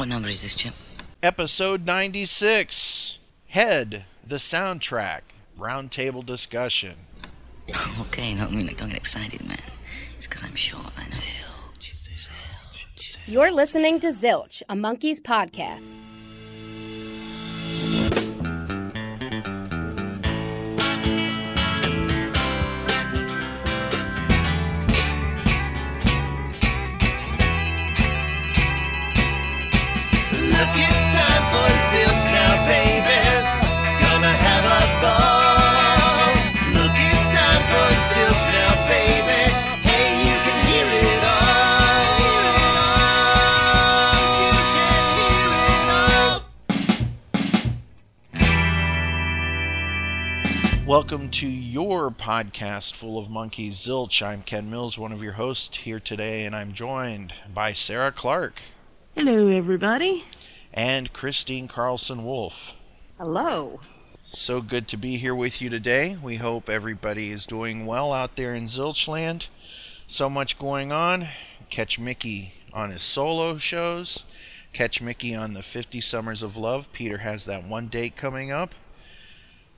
What number is this, Chip? Episode 96 Head, the soundtrack, roundtable discussion. okay, don't mean like don't get excited, man. It's because I'm short, I know. You're listening to Zilch, a Monkees podcast. Welcome to your podcast full of monkeys, Zilch. I'm Ken Mills, one of your hosts here today, and I'm joined by Sarah Clark Hello, everybody. and Christine Carlson Wolf. Hello. So good to be here with you today. We hope everybody is doing well out there in Zilchland. So much going on. Catch Mickey on his solo shows. Catch Mickey on the 50 Summers of Love. Peter has that one date coming up.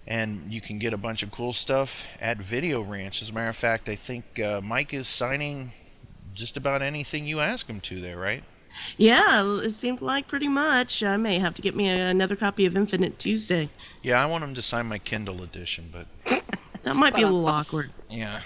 And you can get a bunch of cool stuff at Video Ranch. As a matter of fact, I think uh, Mike is signing just about anything you ask him to there, right? Yeah, it seems like pretty much. I may have to get me a, another copy of Infinite Tuesday. Yeah, I want him to sign my Kindle edition, but That might be a little awkward. yeah.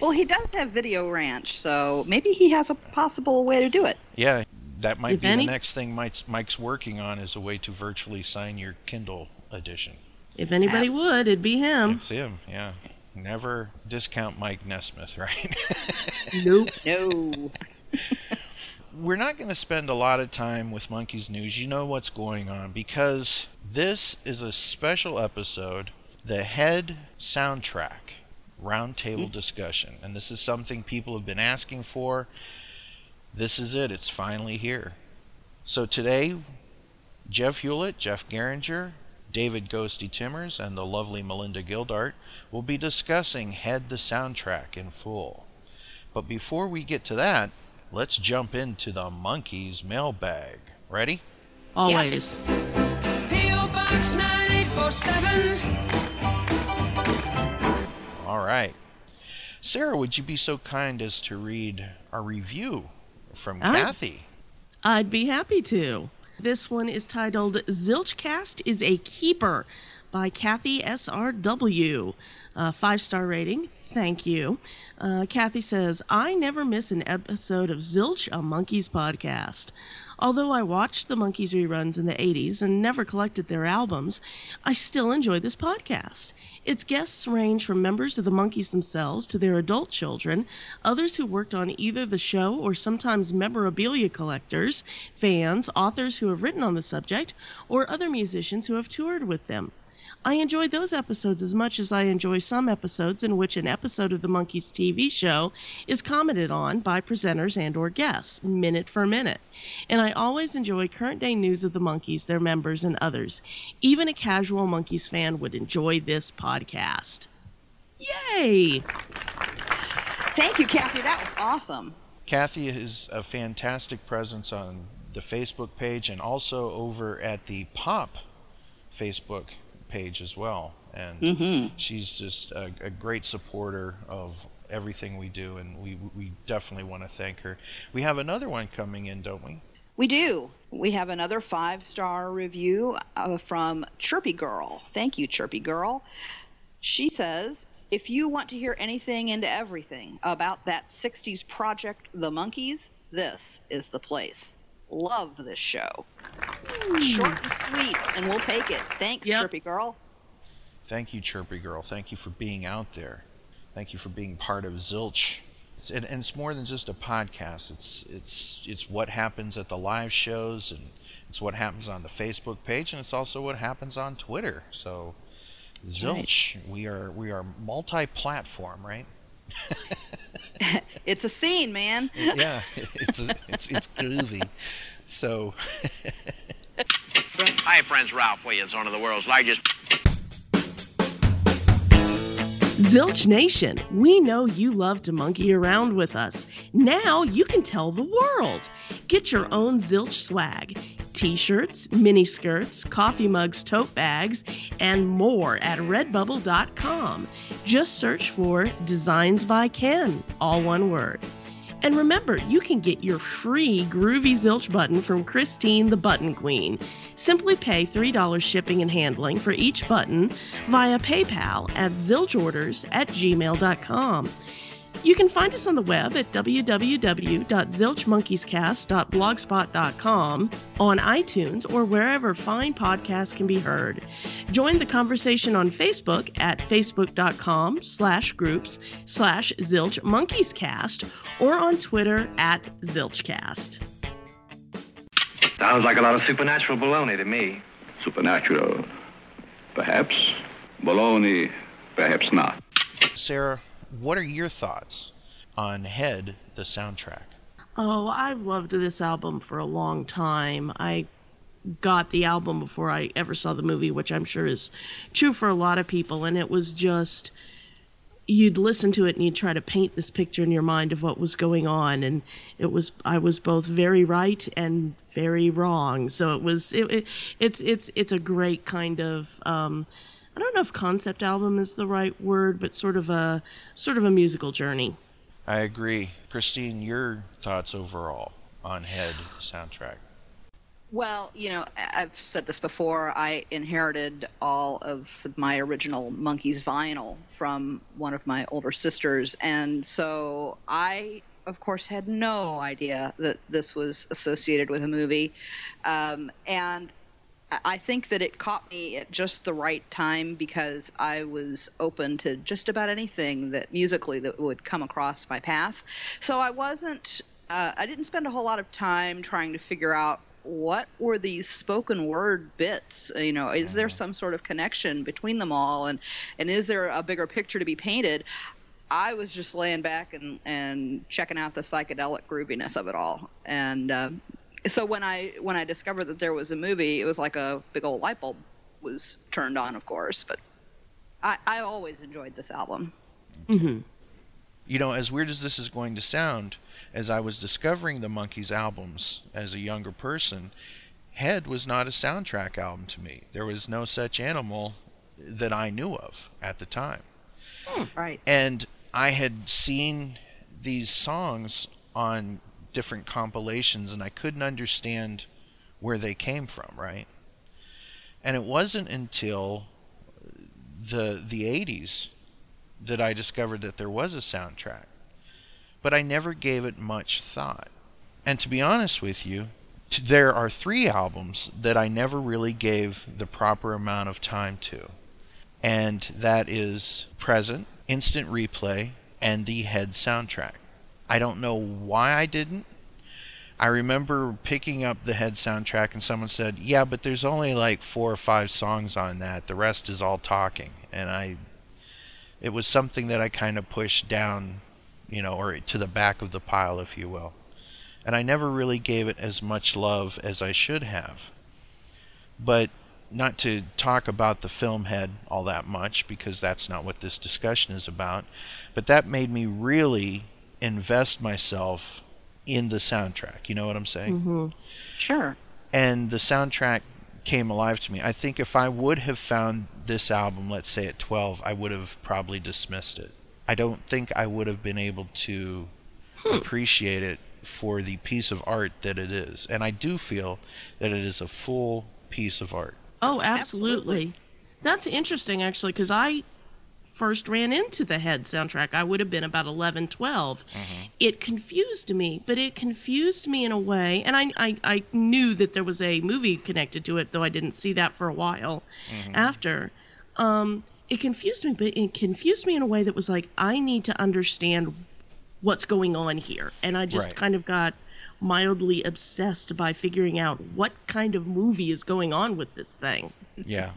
Well, he does have Video Ranch, so maybe he has a possible way to do it. Yeah, that might If be any- the next thing Mike's, Mike's working on is a way to virtually sign your Kindle edition. If anybody would, it'd be him. It's him, yeah. Never discount Mike Nesmith, right? Nope. No. We're not going to spend a lot of time with Monkees News. You know what's going on because this is a special episode, the head soundtrack roundtable hmm. discussion. And this is something people have been asking for. This is it, it's finally here. So today, Jeff Hewlett, Jeff Geringer, David Ghosty Timmers, and the lovely Melinda Gildart will be discussing Head the Soundtrack in full. But before we get to that, let's jump into the Monkees mailbag. Ready? Always. P.O. Box 9847. All right. Sarah, would you be so kind as to read our review from I- Kathy? I'd be happy to. This one is titled Zilchcast is a Keeper by Kathy SRW. Uh, five star rating. Thank you. Uh, Kathy says, I never miss an episode of Zilch, a Monkees podcast. Although I watched the Monkees reruns in the 80s and never collected their albums, I still enjoy this podcast. Its guests range from members of the Monkees themselves to their adult children, others who worked on either the show or sometimes memorabilia collectors, fans, authors who have written on the subject, or other musicians who have toured with them. I enjoy those episodes as much as I enjoy some episodes in which an episode of the Monkees TV show is commented on by presenters and or guests, minute for minute. And I always enjoy current day news of the Monkees, their members, and others. Even a casual Monkees fan would enjoy this podcast. Yay! Thank you, Kathy. That was awesome. Kathy is a fantastic presence on the Facebook page and also over at the Pop Facebook page as well. And Mm-hmm. she's just a, a great supporter of everything we do, and we, we definitely want to thank her. We have another one coming in, don't we? We do. We have another five star review uh, from Chirpy Girl. Thank you, Chirpy Girl. She says, if you want to hear anything and everything about that 60s project, The Monkees, this is the place. Love this show. Short and sweet, and we'll take it. Thanks, Yep. Chirpy Girl. Thank you, Chirpy Girl. Thank you for being out there. Thank you for being part of Zilch. It's, and, and it's more than just a podcast. It's it's it's what happens at the live shows, and it's what happens on the Facebook page, and it's also what happens on Twitter. So, Zilch, we are we are multi-platform, right? It's a scene, man. yeah, it's a, it's it's groovy. So, Hi, friends. Ralph Williams, one of the world's largest. Zilch Nation, we know you love to monkey around with us. Now you can tell the world. Get your own Zilch swag t shirts, mini skirts, coffee mugs, tote bags, and more at redbubble.com. Just search for Designs by Ken, all one word. And remember, you can get your free Groovy Zilch button from Christine the Button Queen. Simply pay $3 shipping and handling for each button via PayPal at zilchorders at gmail.com. You can find us on the web at www.zilchmonkeyscast.blogspot.com, on iTunes, or wherever fine podcasts can be heard. Join the conversation on Facebook at facebook.com slash groups slash zilchmonkeyscast or on Twitter at zilchcast. Sounds like a lot of supernatural baloney to me. Supernatural. Perhaps. Baloney. Perhaps not. Sarah, what are your thoughts on Head, the soundtrack? Oh, I've loved this album for a long time. I got the album before I ever saw the movie, which I'm sure is true for a lot of people. And it was just, you'd listen to it and you'd try to paint this picture in your mind of what was going on. And it was, I was both very right and very wrong. So it was, it, it it's, it's, it's a great kind of, um, I don't know if concept album is the right word, but sort of a, sort of a musical journey. I agree. Christine, your thoughts overall on Head soundtrack? Well, you know, I- I've said this before. I inherited all of my original Monkees vinyl from one of my older sisters, and so I, of course, had no idea that this was associated with a movie. Um, and I- think that it caught me at just the right time because I was open to just about anything that musically that would come across my path. So I wasn't. Uh, I didn't spend a whole lot of time trying to figure out what were these spoken word bits. You know, is there some sort of connection between them all, and and is there a bigger picture to be painted? I was just laying back and and checking out the psychedelic grooviness of it all, and uh, so when I when I discovered that there was a movie, it was like a big old light bulb was turned on, of course. But I, I always enjoyed this album. hmm You know, as weird as this is going to sound, as I was discovering the Monkees albums as a younger person, Head was not a soundtrack album to me. There was no such animal that I knew of at the time. Right. And I had seen these songs on different compilations and I couldn't understand where they came from, right? And it wasn't until the the 80s that I discovered that there was a soundtrack. But I never gave it much thought. And to be honest with you, there are three albums that I never really gave the proper amount of time to. And that is Present, Instant Replay, and the Head soundtrack. I don't know why I didn't. I remember picking up the Head soundtrack and someone said, "Yeah, but there's only like four or five songs on that. The rest is all talking." And I it was something that I kind of pushed down, you know, or to the back of the pile if you will. And I never really gave it as much love as I should have. But not to talk about the film head all that much because that's not what this discussion is about, but that made me really invest myself in the soundtrack. You know what I'm saying? hmm Sure. and the soundtrack came alive to me. I think if I would have found this album, let's say at 12, I would have probably dismissed it. I don't think I would have been able to appreciate it for the piece of art that it is. And I do feel that it is a full piece of art. Oh, absolutely. That's interesting, actually, because I first ran into the Head soundtrack. I would have been about 11, 12. It confused me, but it confused me in a way, and I, I, I knew that there was a movie connected to it, though I didn't see that for a while after. Um, it confused me, but it confused me in a way that was like, I need to understand what's going on here. And I just Right. kind of got mildly obsessed by figuring out what kind of movie is going on with this thing. Yeah.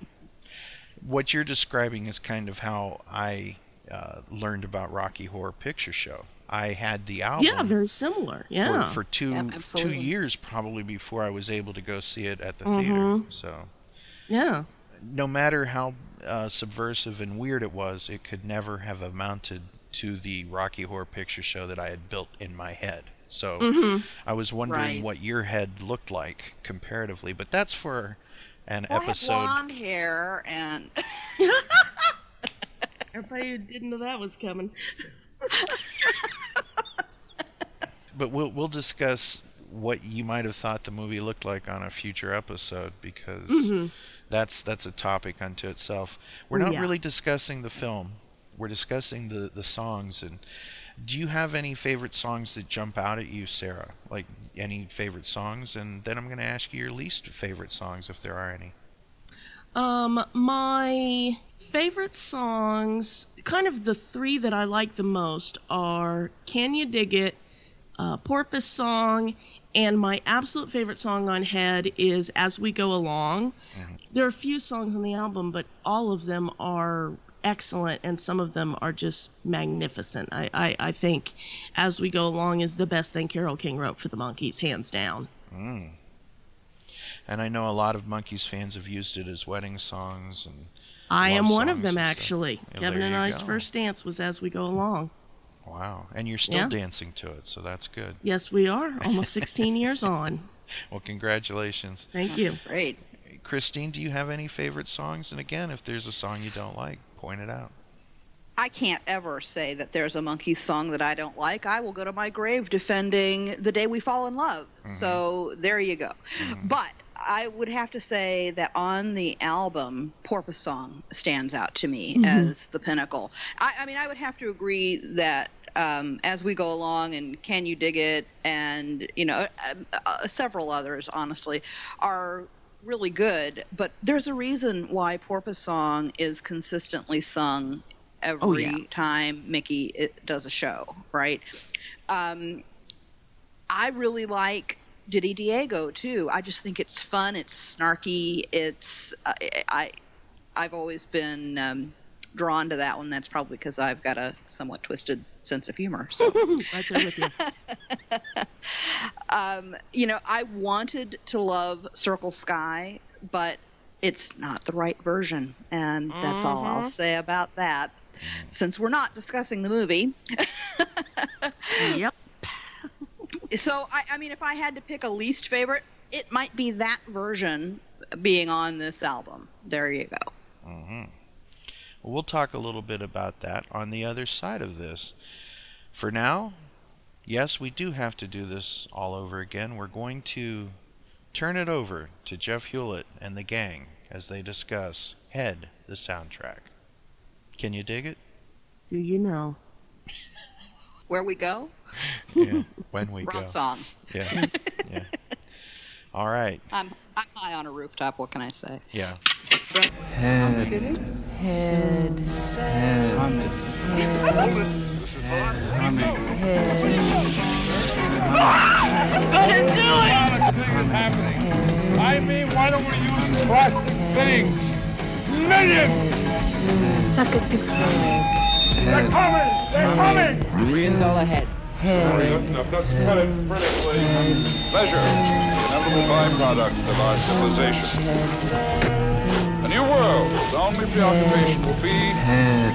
What you're describing is kind of how I uh, learned about Rocky Horror Picture Show. I had the album. Yeah, very similar. Yeah. for, for two Yep, two years probably before I was able to go see it at the Mhm. theater. So yeah. no matter how uh, subversive and weird it was, it could never have amounted to the Rocky Horror Picture Show that I had built in my head. So Mhm. I was wondering Right. what your head looked like comparatively, but that's for an Well, I have episode. blonde hair and Everybody who didn't know that was coming. But we'll we'll discuss what you might have thought the movie looked like on a future episode because Mhm. that's that's a topic unto itself. We're not yeah. really discussing the film. We're discussing the the songs and do you have any favorite songs that jump out at you, Sarah? Like any favorite songs and then I'm going to ask you your least favorite songs if there are any. Um, my favorite songs, kind of the three that I like the most, are "Can You Dig It," uh, "Porpoise Song," and my absolute favorite song on Head is "As We Go Along." There are a few songs on the album, but all of them are excellent, and some of them are just magnificent. I, I, I think "As We Go Along" is the best thing Carole King wrote for the Monkees, hands down. Mm. And I know a lot of Monkees fans have used it as wedding songs and I am one of them, and actually. Yeah, Kevin and I's go. first dance was as we go along. Wow. And you're still Yeah. dancing to it, so that's good. Yes, we are. Almost 16 years on. Well, congratulations. Thank you. great. Christine, do you have any favorite songs? And again, if there's a song you don't like, point it out. I can't ever say that there's a Monkees song that I don't like. I will go to my grave defending "The Day We Fall in Love." So there you go. But I would have to say that on the album, "Porpoise Song" stands out to me Mhm. as the pinnacle. I, I mean, I would have to agree that um, as we go along, and "Can You Dig It," and you know, uh, uh, several others, honestly, are really good. But there's a reason why "Porpoise Song" is consistently sung every yeah. time Mickey does a show, right? Um, I really like Ditty Diego too. I just think it's fun. It's snarky. It's I, I I've always been um, drawn to that one. That's probably because I've got a somewhat twisted sense of humor. So right there with you. um, you know, I wanted to love Circle Sky, but it's not the right version, and that's all I'll Mhm. say about that. Since we're not discussing the movie, Yep. so I, I mean, if I had to pick a least favorite, it might be that version being on this album. There you go. hmm Well, we'll talk a little bit about that on the other side of this. For now, yes, we do have to do this all over again. We're going to turn it over to Jeff Hewlett and the gang as they discuss Head, the soundtrack. Can you dig it? Do you know? Where we go? Yeah. When we Wrong go. song. Yeah. yeah. All right. I'm I'm high on a rooftop. What can I say? Yeah. Head. Head. Head. Humming. Humming. I mean, why don't we use classic things? Millions! Suck it to They're coming! They're coming! Go ahead. Head. That's enough. Let's cut it critically. Pleasure, the inevitable byproduct of our civilization. A new world, whose only preoccupation will be Head.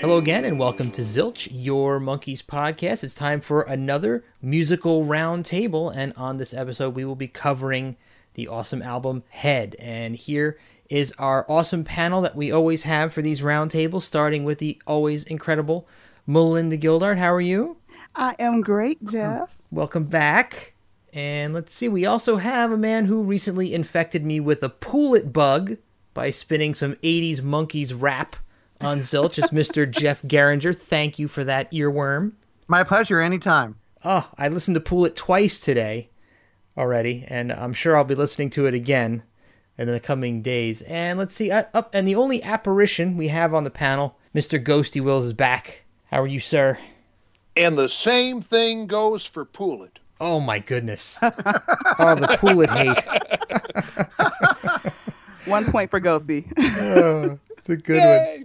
Hello again, and welcome to Zilch, your Monkees podcast. It's time for another musical roundtable, and on this episode, we will be covering the awesome album Head. And here is our awesome panel that we always have for these roundtables, starting with the always incredible Melinda Gildart. How are you? I am great, Jeff. Welcome back. And let's see, we also have a man who recently infected me with a Pool It bug by spinning some 80s monkeys rap on Zilch. It's Mr. Jeff Geringer. Thank you for that earworm. My pleasure, anytime. Oh, I listened to Pool It twice today already, and I'm sure I'll be listening to it again in the coming days. And let's see, uh, up and the only apparition we have on the panel, Mr. Ghosty Wills is back. How are you, sir? And the same thing goes for Pool It. Oh my goodness. oh, the Pool It hate. One point for Ghosty. Oh, it's a good Yay!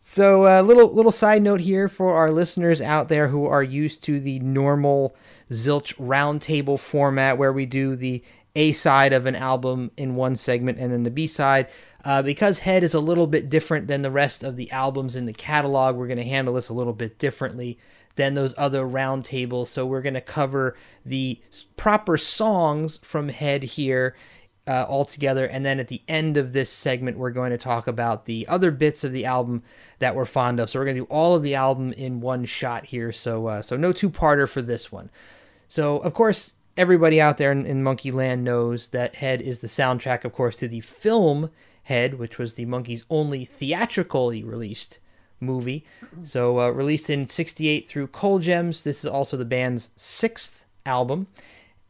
So, a uh, little little side note here for our listeners out there who are used to the normal Zilch roundtable format, where we do the A side of an album in one segment and then the B side. Uh, because Head is a little bit different than the rest of the albums in the catalog, we're going to handle this a little bit differently than those other roundtables. So, we're going to cover the proper songs from Head here uh, all together. And then at the end of this segment, we're going to talk about the other bits of the album that we're fond of. So we're going to do all of the album in one shot here. So uh, so no two parter for this one. So of course, everybody out there in, in Monkey Land knows that Head is the soundtrack, of course, to the film Head, which was the Monkees' only theatrically released movie. So uh, released in '68 through Colgems. This is also the band's sixth album.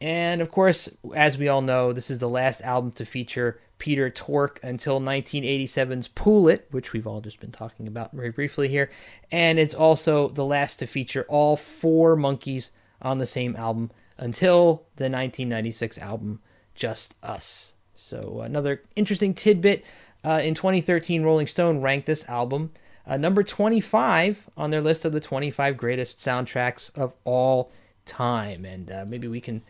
And of course, as we all know, this is the last album to feature Peter Tork until 1987's Pool It, which we've all just been talking about very briefly here. And it's also the last to feature all four monkeys on the same album until the 1996 album Just Us. So, another interesting tidbit uh, in 2013, Rolling Stone ranked this album uh, number 25 on their list of the 25 greatest soundtracks of all time. And uh, maybe we can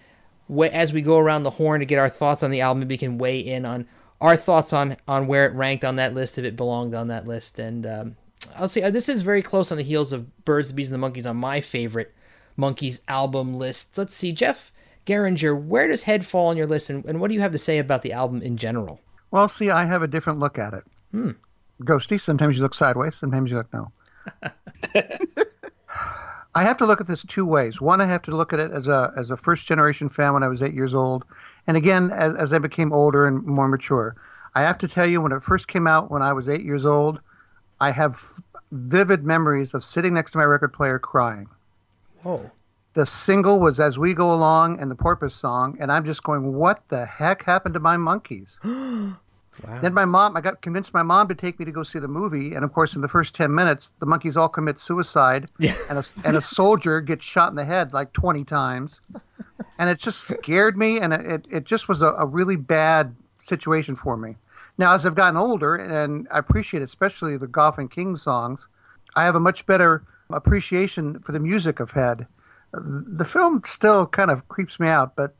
as we go around the horn to get our thoughts on the album, maybe we can weigh in on our thoughts on on where it ranked on that list, if it belonged on that list. And um, I'll say uh, this is very close on the heels of Birds, the Bees, and the Monkees on my favorite Monkees album list. Let's see, Jeff Geringer, where does Head fall on your list, and, and what do you have to say about the album in general? Well, see, I have a different look at it. Hmm. Ghosty, sometimes you look sideways, sometimes you look no. I have to look at this two ways. One, I have to look at it as a as a first generation fan when I was eight years old, and again as, as I became older and more mature. I have to tell you, when it first came out when I was eight years old, I have vivid memories of sitting next to my record player crying. Whoa. The single was As We Go Along and the Porpoise song, and I'm just going, what the heck happened to my monkeys? Wow. Then my mom, I got convinced my mom to take me to go see the movie, and of course, in the first ten minutes, the monkeys all commit suicide, Yeah. and a and a soldier gets shot in the head like twenty times, and it just scared me, and it it just was a, a really bad situation for me. Now, as I've gotten older, and I appreciate especially the Goff and King songs, I have a much better appreciation for the music of Head. The film still kind of creeps me out, but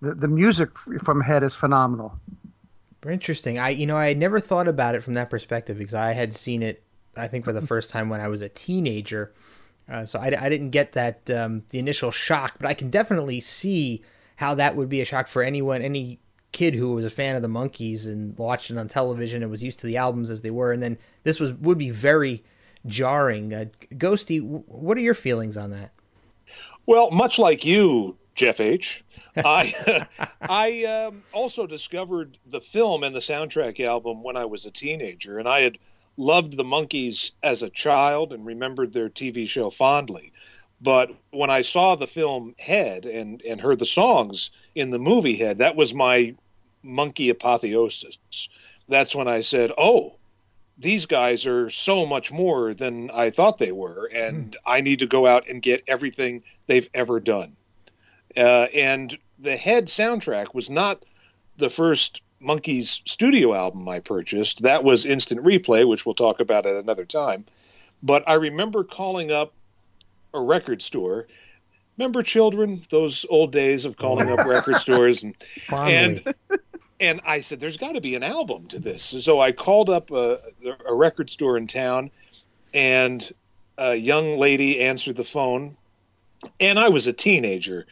the, the music from Head is phenomenal. Very interesting. I you know I had never thought about it from that perspective because I had seen it I think for the first time when I was a teenager. Uh, so I, I didn't get that um, the initial shock, but I can definitely see how that would be a shock for anyone, any kid who was a fan of the Monkees and watched it on television and was used to the albums as they were, and then this was would be very jarring. Uh, Ghosty, what are your feelings on that? Well, much like you, Jeff H, I I um, also discovered the film and the soundtrack album when I was a teenager, and I had loved the Monkees as a child and remembered their TV show fondly. But when I saw the film Head and and heard the songs in the movie Head, that was my monkey apotheosis. That's when I said, "Oh, these guys are so much more than I thought they were, and I need to go out and get everything they've ever done." Uh, and the Head soundtrack was not the first Monkees studio album I purchased. That was Instant Replay, which we'll talk about at another time. But I remember calling up a record store. Remember, children, those old days of calling up record stores and and and I said, "There's got to be an album to this." So I called up a, a record store in town, and a young lady answered the phone, and I was a teenager,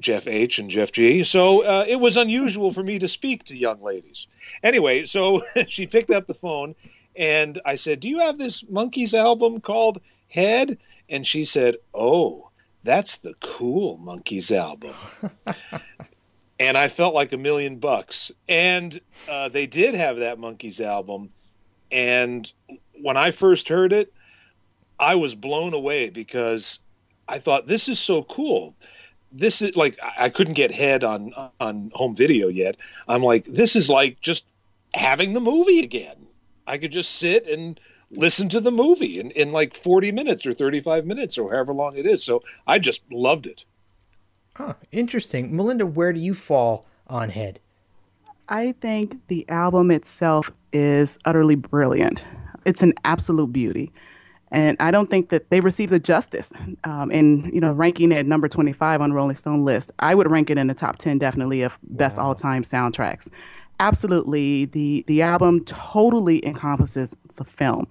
Jeff H and Jeff G. So uh, it was unusual for me to speak to young ladies. Anyway, so she picked up the phone, and I said, "Do you have this Monkees album called Head?" And she said, "Oh." That's the cool Monkees album and I felt like a million bucks. And uh, they did have that Monkees album, and when I first heard it, I was blown away because I thought this is so cool. This is like I I couldn't get head on on home video yet. I'm like this is like just having the movie again. I could just sit and listen to the movie in, in like 40 minutes or 35 minutes or however long it is. So I just loved it. Huh, interesting. Melinda, where do you fall on Head? I think the album itself is utterly brilliant. it's an absolute beauty. And I don't think that they received the justice um, in, you know, ranking at number 25 on Rolling Stone list. I would rank it in the top 10 definitely of best all-time soundtracks. Absolutely, the the album totally encompasses the film.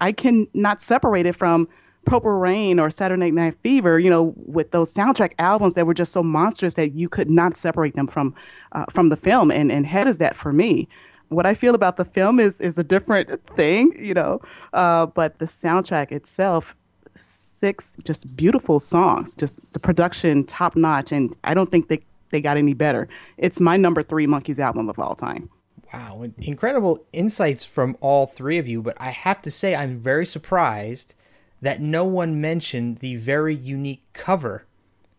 I cannot separate it from Purple Rain or Saturday Night Fever, you know, with those soundtrack albums that were just so monstrous that you could not separate them from uh, from the film. And and Head is that for me. What I feel about the film is is a different thing, you know, uh, but the soundtrack itself, six just beautiful songs, just the production top notch, and I don't think they they got any better. It's my number three Monkees album of all time. Wow, incredible insights from all three of you, but I have to say I'm very surprised that no one mentioned the very unique cover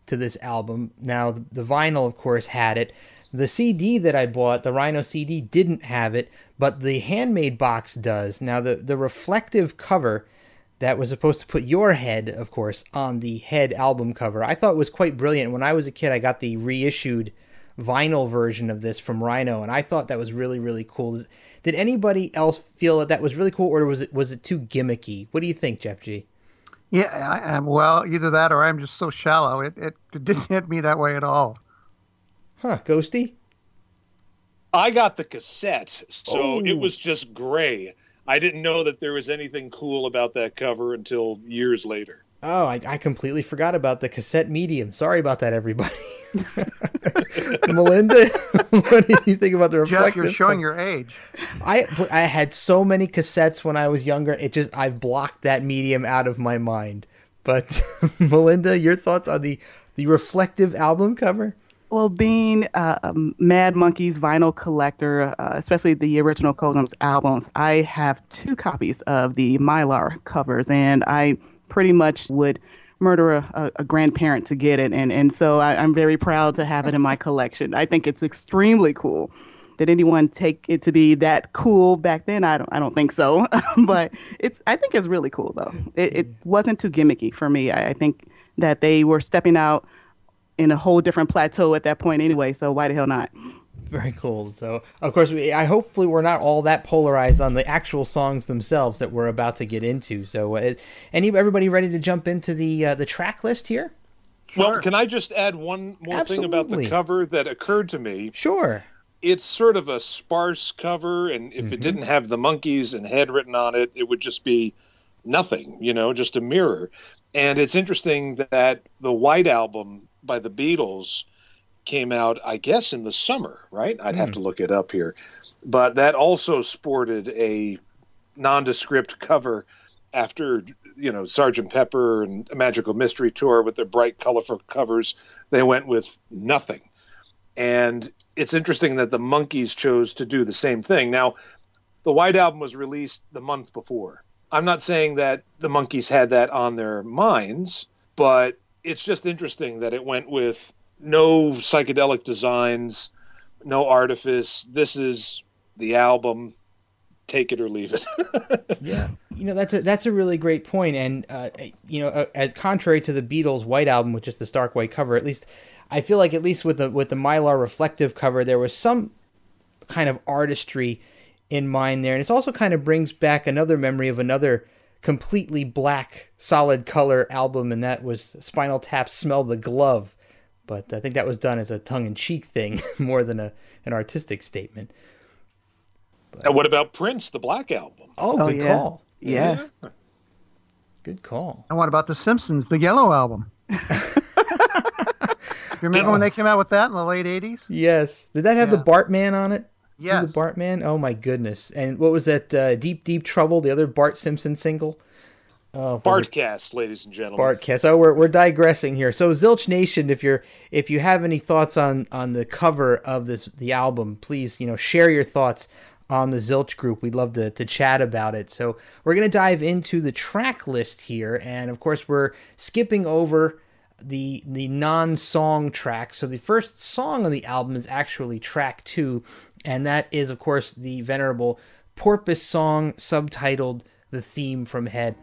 to this album. Now, the, the vinyl, of course, had it. The CD that I bought, the Rhino CD, didn't have it, but the handmade box does. Now, the, the reflective cover that was supposed to put your head, of course, on the head album cover, I thought was quite brilliant. When I was a kid, I got the reissued vinyl version of this from Rhino, and I thought that was really, really cool. Did anybody else feel that that was really cool, or was it was it too gimmicky? What do you think, Jeff G? Yeah, I am. Well, either that or I'm just so shallow. It, it, it didn't hit me that way at all. Huh, Ghosty? I got the cassette, so Oh. it was just gray. I didn't know that there was anything cool about that cover until years later. Oh, I, I completely forgot about the cassette medium. Sorry about that, everybody. Melinda, what do you think about the Jeff, reflective? you're showing cover? your age. I I had so many cassettes when I was younger. It just I've blocked that medium out of my mind. But Melinda, your thoughts on the the reflective album cover? Well, being uh, a Mad Monkees vinyl collector, uh, especially the original Colgems albums, I have two copies of the Mylar covers, and I pretty much would murder a, a, a grandparent to get it, and and so I, I'm very proud to have it in my collection. I think it's extremely cool. Did anyone take it to be that cool back then? I don't. I don't think so. but it's. I think it's really cool though. It, it wasn't too gimmicky for me. I, I think that they were stepping out in a whole different plateau at that point anyway. So why the hell not? Very cool. So, of course, we, I hopefully we're not all that polarized on the actual songs themselves that we're about to get into. So, uh, is any everybody ready to jump into the uh, the track list here? Well, can I just add one more thing about the cover that occurred to me? Sure. It's sort of a sparse cover, and if Mm-hmm. it didn't have the monkeys and head written on it, it would just be nothing, you know, just a mirror. And it's interesting that the White Album by the Beatles came out, I guess, in the summer, right? I'd have Hmm. to look it up here. But that also sported a nondescript cover after you know Sergeant Pepper and Magical Mystery Tour with their bright, colorful covers. They went with nothing, and it's interesting that the Monkees chose to do the same thing. Now, the White Album was released the month before. I'm not saying that the Monkees had that on their minds, but it's just interesting that it went with no psychedelic designs, no artifice. This is the album. Take it or leave it. Yeah, you know that's a that's a really great point, and uh, you know, uh, as contrary to the Beatles' White Album, which is the stark white cover, at least I feel like at least with the with the Mylar reflective cover, there was some kind of artistry in mind there, and it also kind of brings back another memory of another completely black solid color album, and that was Spinal Tap "Smell the Glove." But I think that was done as a tongue in cheek thing more than a an artistic statement. and what about Prince, the Black Album? Oh, Oh, good yeah. call. Yes. Good call. And what about The Simpsons, the Yellow Album? you remember when they came out with that in the late 80s? Yes. Did that have the Yeah. Bartman on it? Do Yes. The Bartman? Oh my goodness. And what was that uh, Deep Deep Trouble, the other Bart Simpson single? Oh, boy. Bartcast, ladies and gentlemen. Bartcast. Oh, we're, we're digressing here. So Zilch Nation, if you're if you have any thoughts on on the cover of this the album, please you know share your thoughts on the Zilch group. We'd love to to chat about it. So we're gonna dive into the track list here, and of course we're skipping over the the non-song tracks. So the first song on the album is actually track two, and that is of course the venerable Porpoise song subtitled "The Theme from Head."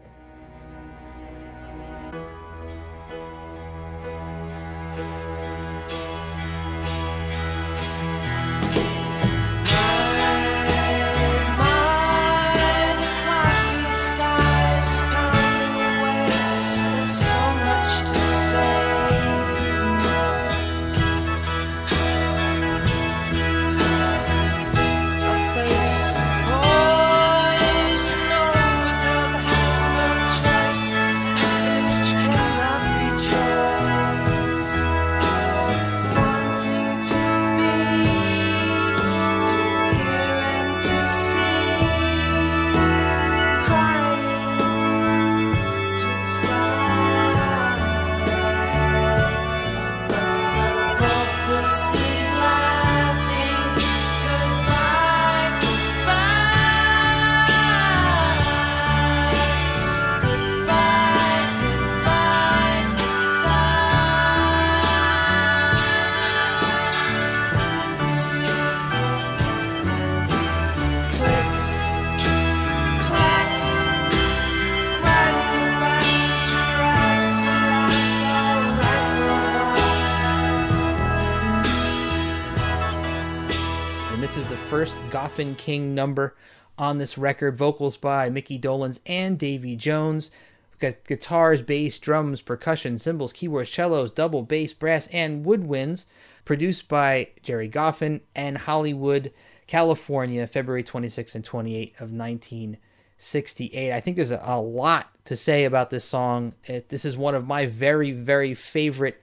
Goffin King number on this record. Vocals by Mickey Dolenz and Davy Jones. We've got guitars, bass, drums, percussion, cymbals, keyboards, cellos, double bass, brass, and woodwinds. Produced by Jerry Goffin and Hollywood, California, February 26 and 28 of 1968. I think there's a, a lot to say about this song. It, this is one of my very, very favorite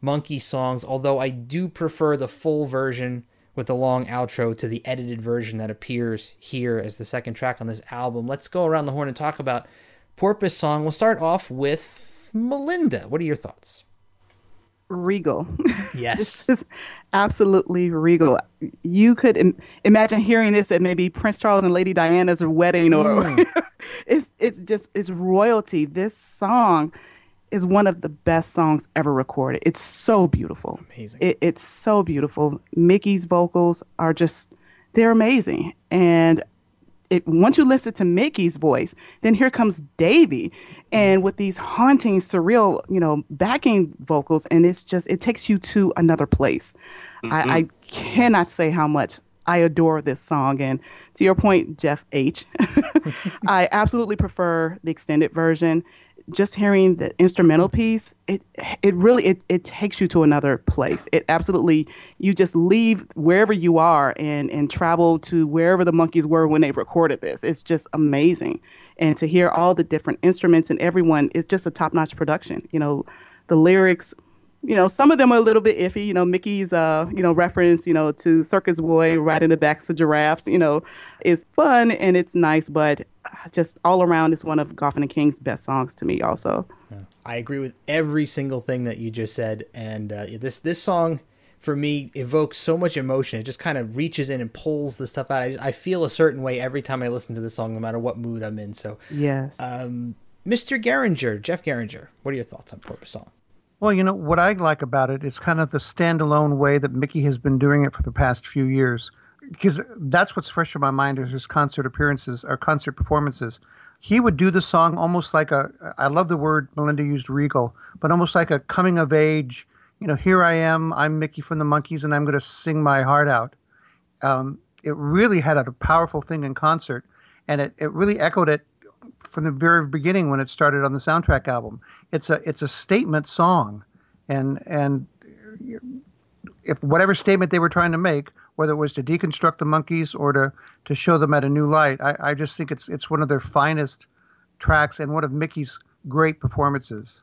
Monkey songs, although I do prefer the full version with the long outro to the edited version that appears here as the second track on this album. Let's go around the horn and talk about Porpoise Song. We'll start off with Melinda. What are your thoughts? regal. Yes. It's absolutely regal. You could Im- imagine hearing this at maybe Prince Charles and Lady Diana's wedding or Mm. it's it's just it's royalty. This song is one of the best songs ever recorded. It's so beautiful. Amazing. It, it's so beautiful. Mickey's vocals are just they're amazing. And it once you listen to Mickey's voice, then here comes Davy, and with these haunting, surreal, you know, backing vocals, and it's just it takes you to another place. I, mm-hmm. I cannot say how much I adore this song, and to your point, Jeff H, I absolutely prefer the extended version. Just hearing the instrumental piece, it it really it, it takes you to another place. It absolutely you just leave wherever you are and and travel to wherever the monkeys were when they recorded this. It's just amazing. And to hear all the different instruments and everyone is just a top-notch production. You know, the lyrics, you know, some of them are a little bit iffy. You know, Mickey's, uh, you know, reference, you know, to Circus Boy riding the backs of giraffes, you know, is fun and it's nice, but uh, just all around, it's one of Goffin and King's best songs to me, also. I agree with every single thing that you just said, and uh, this this song for me evokes so much emotion. It just kind of reaches in and pulls the stuff out. I, just, I feel a certain way every time I listen to this song, no matter what mood I'm in. So, Yes. um, Mr. Geringer, Jeff Geringer, what are your thoughts on Porpoise Song? Well, you know what I like about it is kind of the standalone way that Mickey has been doing it for the past few years, because that's what's fresh in my mind is his concert appearances or concert performances. He would do the song almost like a I love the word Melinda used regal, but almost like a coming of age. You know, here I am, I'm Mickey from the Monkees, and I'm going to sing my heart out. Um, it really had a powerful thing in concert, and it, it really echoed it from the very beginning when it started on the soundtrack album. It's a it's a statement song, and and if whatever statement they were trying to make, whether it was to deconstruct the monkeys or to to show them at a new light, I, I just think it's it's one of their finest tracks and one of Mickey's great performances.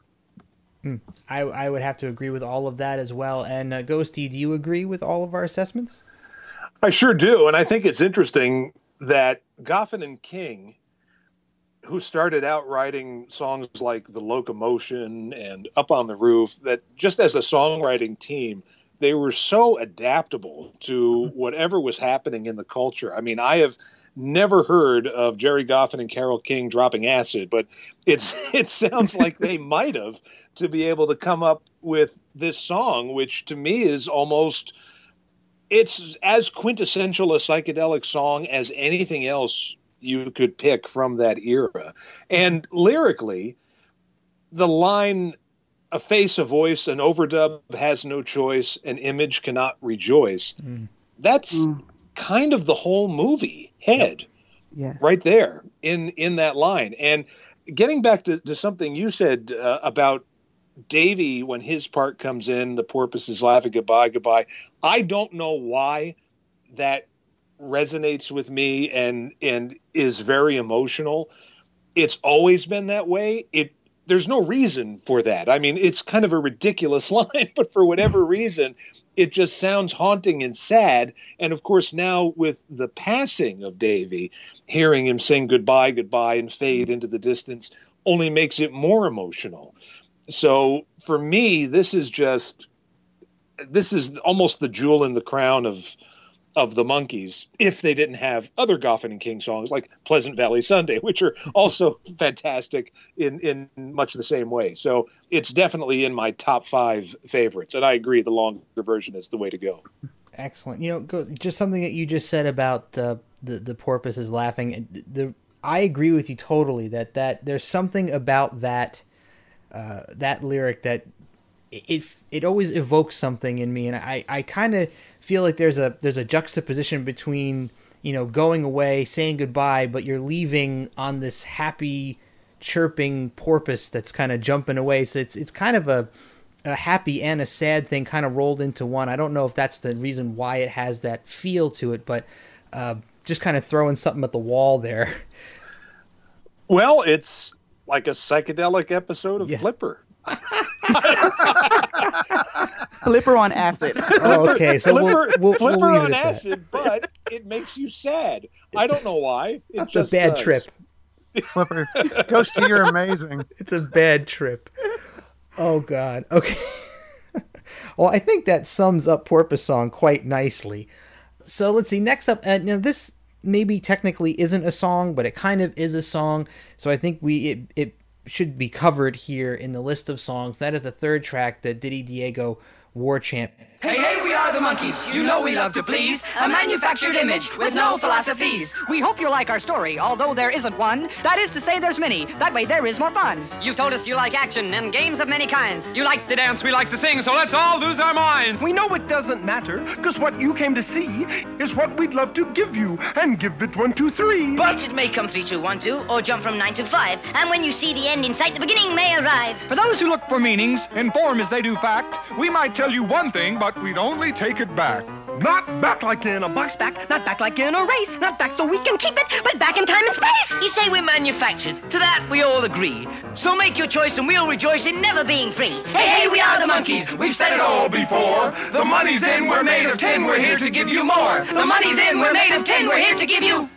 I, I would have to agree with all of that as well. And uh, Ghosty, do you agree with all of our assessments? I sure do, and I think it's interesting that Goffin and King, who started out writing songs like "The Locomotion" and "Up on the Roof," that just as a songwriting team, they were so adaptable to mm-hmm. whatever was happening in the culture. I mean, I have never heard of Jerry Goffin and Carole King dropping acid, but it's it sounds like they might have to be able to come up with this song, which to me is almost it's as quintessential a psychedelic song as anything else you could pick from that era. And lyrically, the line a face, a voice, an overdub has no choice, an image cannot rejoice. That's kind of the whole movie head Yes. right there in in that line. And getting back to, to something you said uh, about Davy when his part comes in, the porpoise is laughing goodbye, goodbye. I don't know why that resonates with me and and is very emotional. It's always been that way. It there's no reason for that. I mean, it's kind of a ridiculous line, but for whatever reason, it just sounds haunting and sad. And of course, now with the passing of Davy, hearing him sing goodbye, goodbye, and fade into the distance only makes it more emotional. So for me, this is just this is almost the jewel in the crown of of the Monkees if they didn't have other Goffin and King songs like Pleasant Valley Sunday, which are also fantastic in in much the same way. So it's definitely in my top five favorites, and I agree the longer version is the way to go. Excellent. You know, go, just something that you just said about uh, the the porpoise is laughing. The, the I agree with you totally that that there's something about that uh, that lyric that it it always evokes something in me, and I I kind of feel like there's a there's a juxtaposition between you know going away, saying goodbye, but you're leaving on this happy chirping porpoise that's kind of jumping away. So it's it's kind of a a happy and a sad thing kind of rolled into one. I don't know if that's the reason why it has that feel to it, but uh, just kind of throwing something at the wall there. Well, it's like a psychedelic episode of Flipper. Flipper on acid. Oh, okay, so we'll- Flipper, we'll- we'll Flipper leave it on at that. acid, but it makes you sad. I don't know why. It's a just bad does. trip. Flipper, Ghosty, you're amazing. It's a bad trip. Oh God. Okay. well, I think that sums up Porpoise Song quite nicely. So let's see. Next up, uh, now this maybe technically isn't a song, but it kind of is a song. So I think we it, it should be covered here in the list of songs. That is the third track, the Ditty Diego War Chant. Hey, hey, we are the Monkees. You know we love to please. A manufactured image with no philosophies. We hope you like our story, although there isn't one. That is to say, there's many. That way, there is more fun. You've told us you like action and games of many kinds. You like to dance, we like to sing, so let's all lose our minds. We know it doesn't matter, because what you came to see is what we'd love to give you, and give it one, two, three. But it may come 3 2 1 2 or jump from 9 to 5. And when you see the end in sight, the beginning may arrive. For those who look for meanings, inform as they do fact, we might tell you one thing, but we'd only take it back. Not back like in a box back, not back like in a race, not back so we can keep it, but back in time and space. You say we're manufactured. To that, we all agree. So make your choice and we'll rejoice in never being free. Hey, hey, we are the Monkees. We've said it all before. The money's in, we're made of tin, we're here to give you more. The money's in, we're made of tin, we're here to give you.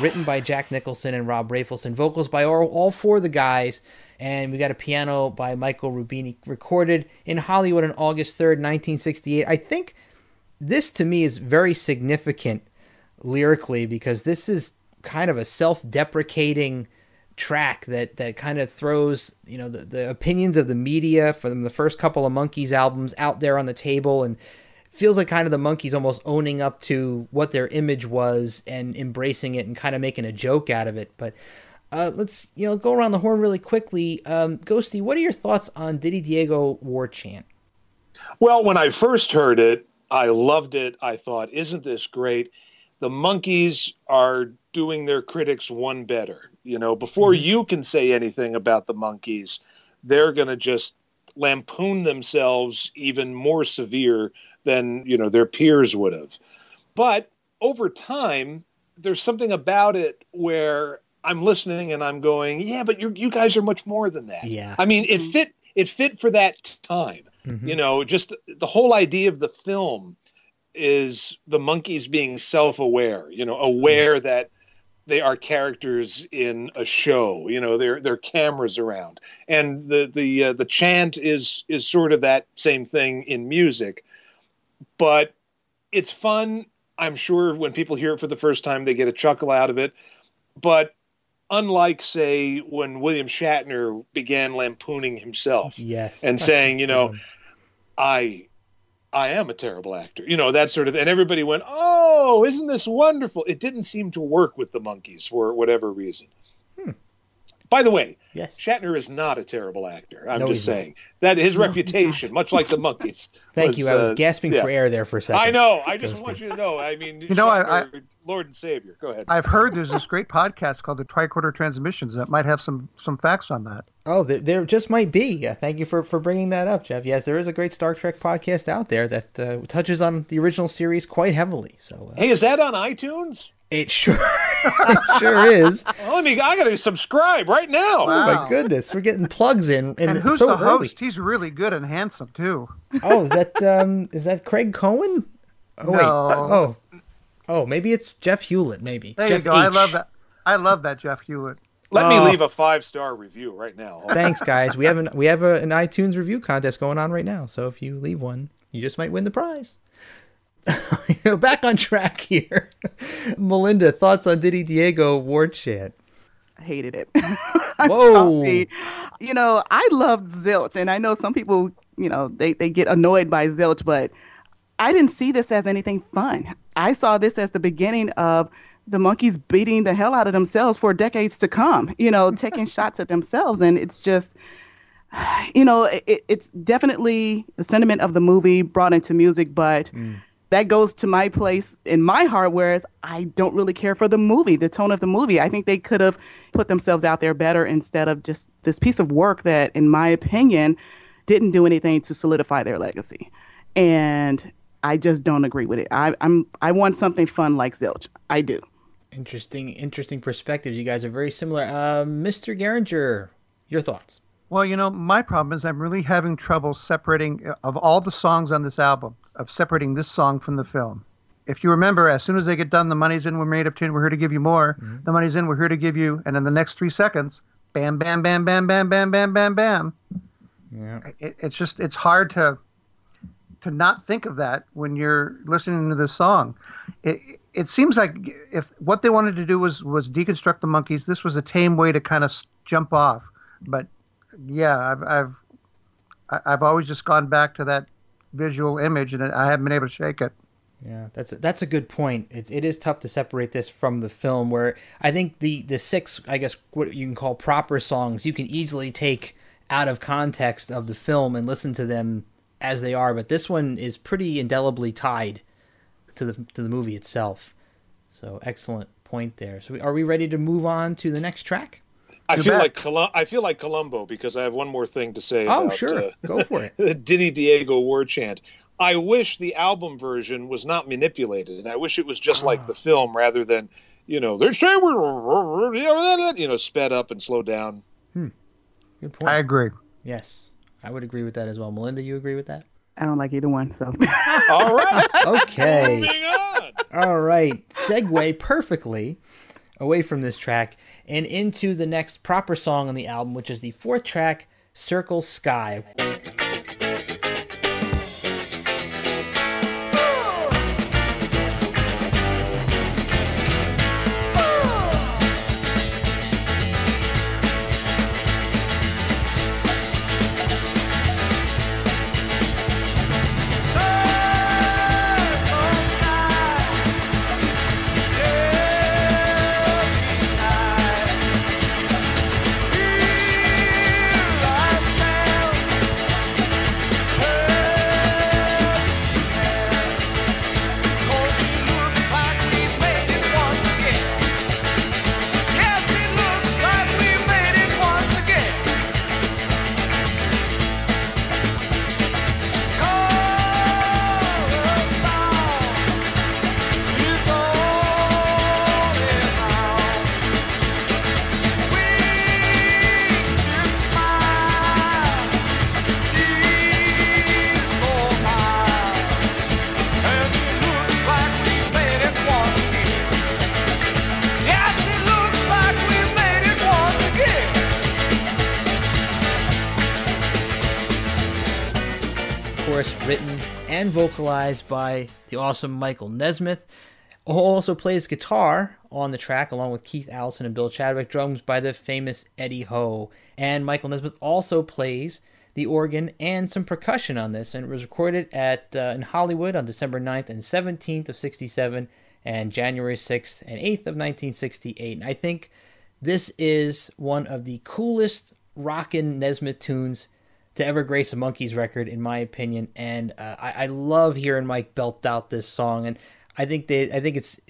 Written by Jack Nicholson and Rob Rafelson, vocals by all, all four of the guys, and we got a piano by Michael Rubini, recorded in Hollywood on August 3rd, 1968. I think this to me is very significant lyrically because this is kind of a self-deprecating track that that kind of throws you know the, the opinions of the media from the first couple of Monkees albums out there on the table and feels like kind of the Monkees almost owning up to what their image was and embracing it and kind of making a joke out of it. But uh, let's you know go around the horn really quickly. Um, Ghosty, what are your thoughts on Ditty Diego War Chant? Well, when I first heard it, I loved it. I thought, isn't this great? The Monkees are doing their critics one better. You know, before you can say anything about the Monkees, they're going to just lampoon themselves even more severe than you know their peers would have. But over time, there's something about it where I'm listening and I'm going, yeah, but you you guys are much more than that. Yeah. I mean, it fit it fit for that time. Mm-hmm. You know, just the whole idea of the film is the Monkees being self-aware. You know, aware that they are characters in a show. You know, there there are cameras around, and the the uh, the chant is is sort of that same thing in music, but it's fun. I'm sure when people hear it for the first time, they get a chuckle out of it. But unlike, say, when William Shatner began lampooning himself Yes. and saying, you know, I I am a terrible actor. You know, that sort of and everybody went, "Oh, isn't this wonderful?" It didn't seem to work with the Monkees for whatever reason. By the way, yes. Shatner is not a terrible actor. I'm No, just he's not. saying that his reputation, much like the Monkees. Thank you. I was uh, gasping yeah. for air there for a second. I know. I just want you to know. I mean, You know, I- Shatner, Lord and Savior. Go ahead. I've heard there's this great podcast called the Tricorder Transmissions that might have some some facts on that. Oh, there, there just might be. Yeah, thank you for, for bringing that up, Jeff. Yes, there is a great Star Trek podcast out there that uh, touches on the original series quite heavily. So uh, Hey, is that on iTunes? It sure it sure is. Well, let me. I got to subscribe right now. Oh my goodness, we're getting plugs in, and, And who's so the early. host? He's really good and handsome too. Oh, is that um, is that Craig Cohen? Oh wait, No. oh, oh, maybe it's Jeff Hewlett. Maybe There Jeff you go. I H. love that. I love that Jeff Hewlett. Let me Oh. leave a five star review right now. Thanks, guys. We have an we have a, an iTunes review contest going on right now. So if you leave one, you just might win the prize. Back on track here. Melinda, thoughts on Ditty Diego War Chant? hated it. Whoa. sorry. You know, I loved Zilch, and I know some people, you know, they, they get annoyed by Zilch, but I didn't see this as anything fun. I saw this as the beginning of the Monkees beating the hell out of themselves for decades to come, you know, taking shots at themselves. And it's just, you know, it, it's definitely the sentiment of the movie brought into music, but mm. That goes to my place in my heart, whereas I don't really care for the movie, the tone of the movie. I think they could have put themselves out there better instead of just this piece of work that, in my opinion, didn't do anything to solidify their legacy. And I just don't agree with it. I, I'm I want something fun like Zilch. I do. Interesting, interesting perspectives. You guys are very similar. Uh, Mr. Geringer, your thoughts? Well, you know, my problem is I'm really having trouble separating uh, of all the songs on this album, of separating this song from the film. If you remember, as soon as they get done, the money's in, we're made of tin, we're here to give you more. The money's in, we're here to give you, and in the next three seconds, bam, bam, bam, bam, bam, bam, bam, bam, bam. Yeah. It, it's just it's hard to to not think of that when you're listening to this song. It it seems like if what they wanted to do was was deconstruct the Monkees, this was a tame way to kind of jump off. But yeah, I've I've I've always just gone back to that visual image, and I haven't been able to shake it. Yeah, that's a, that's a good point. It, it is tough to separate this from the film, where I think the the six, I guess, what you can call proper songs, you can easily take out of context of the film and listen to them as they are. But this one is pretty indelibly tied to the to the movie itself. So excellent point there. So are we ready to move on to the next track? I feel bet. like Colum- I feel like Columbo because I have one more thing to say. Oh, about, sure. uh, Go for it. the Ditty Diego war chant. I wish the album version was not manipulated. And I wish it was just like Ah. the film rather than, you know, they're saying we're, you know, sped up and slowed down. Good point. I agree. Yes, I would agree with that as well. Melinda, you agree with that? I don't like either one, so. All right. Okay. All right. Segue perfectly away from this track and into the next proper song on the album, which is the fourth track, Circle Sky. Vocalized by the awesome Michael Nesmith, who also plays guitar on the track along with Keith Allison and Bill Chadwick, drums by the famous Eddie Hoh. And Michael Nesmith also plays the organ and some percussion on this, and it was recorded at uh, in Hollywood on December 9th and 17th of 67 and January 6th and 8th of 1968. And I think this is one of the coolest rockin' Nesmith tunes to ever grace a Monkees record, in my opinion. And uh, I, I love hearing Mike belt out this song, and I think they, I think it's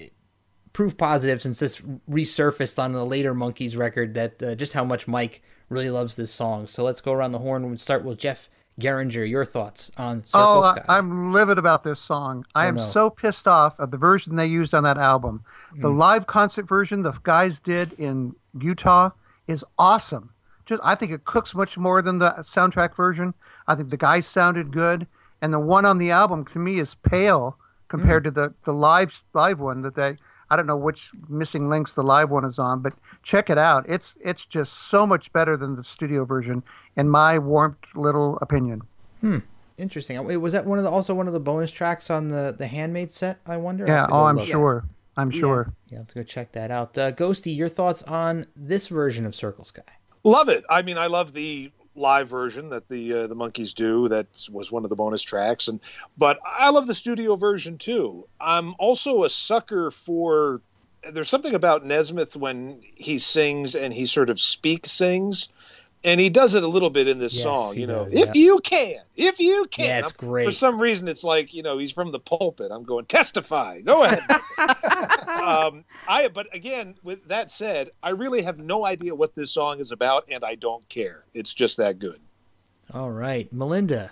proof positive since this resurfaced on the later Monkees record that uh, just how much Mike really loves this song. So let's go around the horn and start with Jeff Geringer. Your thoughts on Circle oh, Sky? I, I'm livid about this song. I Oh, am no. so pissed off at the version they used on that album. The Mm. live concert version the guys did in Utah is awesome. Just I think it cooks much more than the soundtrack version. I think the guys sounded good, and the one on the album to me is pale compared to the the live live one that they. I don't know which missing links the live one is on, but check it out. It's it's just so much better than the studio version, in my warped little opinion. Hmm. Interesting. Was that one of the also one of the bonus tracks on the the handmade set? I wonder. Yeah. have to Oh, I'm look. sure. I'm sure. Yeah, let's go check that out. Uh, Ghosty, your thoughts on this version of Circle Sky? Love it. I mean, I love the live version that the uh, the Monkees do. That was one of the bonus tracks, and but I love the studio version too. I'm also a sucker for. There's something about Nesmith when he sings and he sort of speak sings. And he does it a little bit in this Yes, song. You know, does, if yeah. you can, if you can. Yeah, it's I'm- great. For some reason, it's like you know he's from the pulpit. I'm going testify. Go ahead. um, I but again, with that said, I really have no idea what this song is about, and I don't care. It's just that good. All right, Melinda.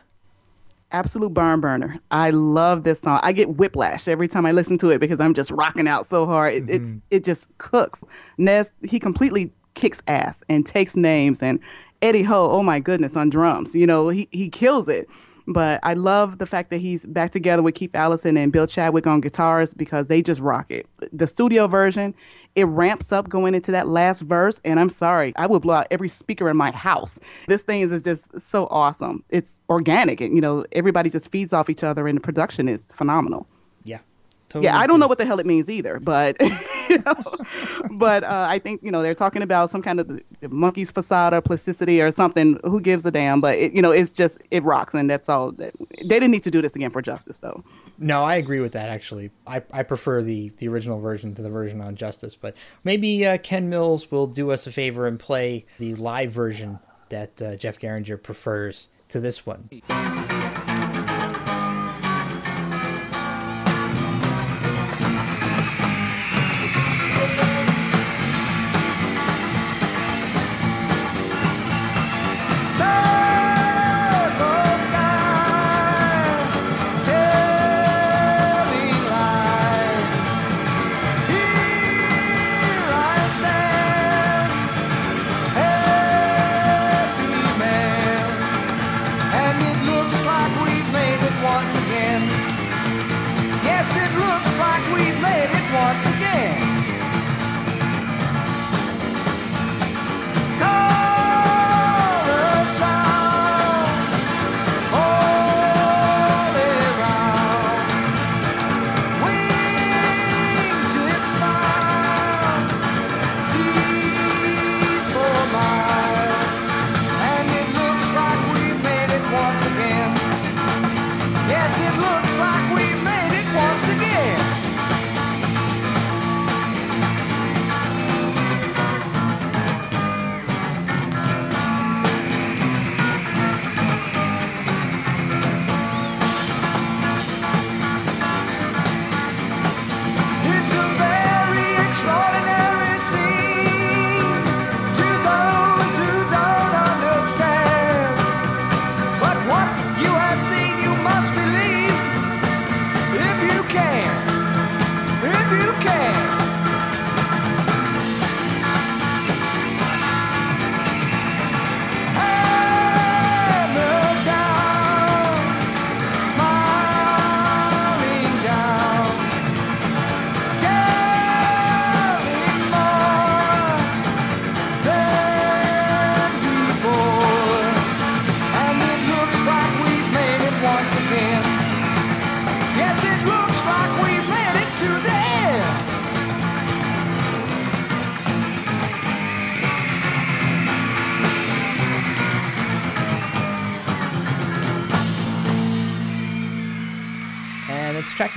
Absolute barn burner. I love this song. I get whiplash every time I listen to it because I'm just rocking out so hard. It, It's it just cooks. Nez he completely kicks ass and takes names and Eddie Hoh, oh my goodness, on drums. You know, he he kills it. But I love the fact that he's back together with Keith Allison and Bill Chadwick on guitars because they just rock it. The studio version, it ramps up going into that last verse, and I'm sorry, I would blow out every speaker in my house. This thing is just so awesome. It's organic, and you know everybody just feeds off each other, and the production is phenomenal. Yeah. yeah, I don't know what the hell it means either, but you know, but uh, I think you know they're talking about some kind of the Monkees' facade or plasticity or something. Who gives a damn? But it, you know, it's just it rocks, and that's all. That, they didn't need to do this again for justice, though. No, I agree with that. Actually, I, I prefer the the original version to the version on Justice. But maybe uh, Ken Mills will do us a favor and play the live version that uh, Jeff Garinger prefers to this one.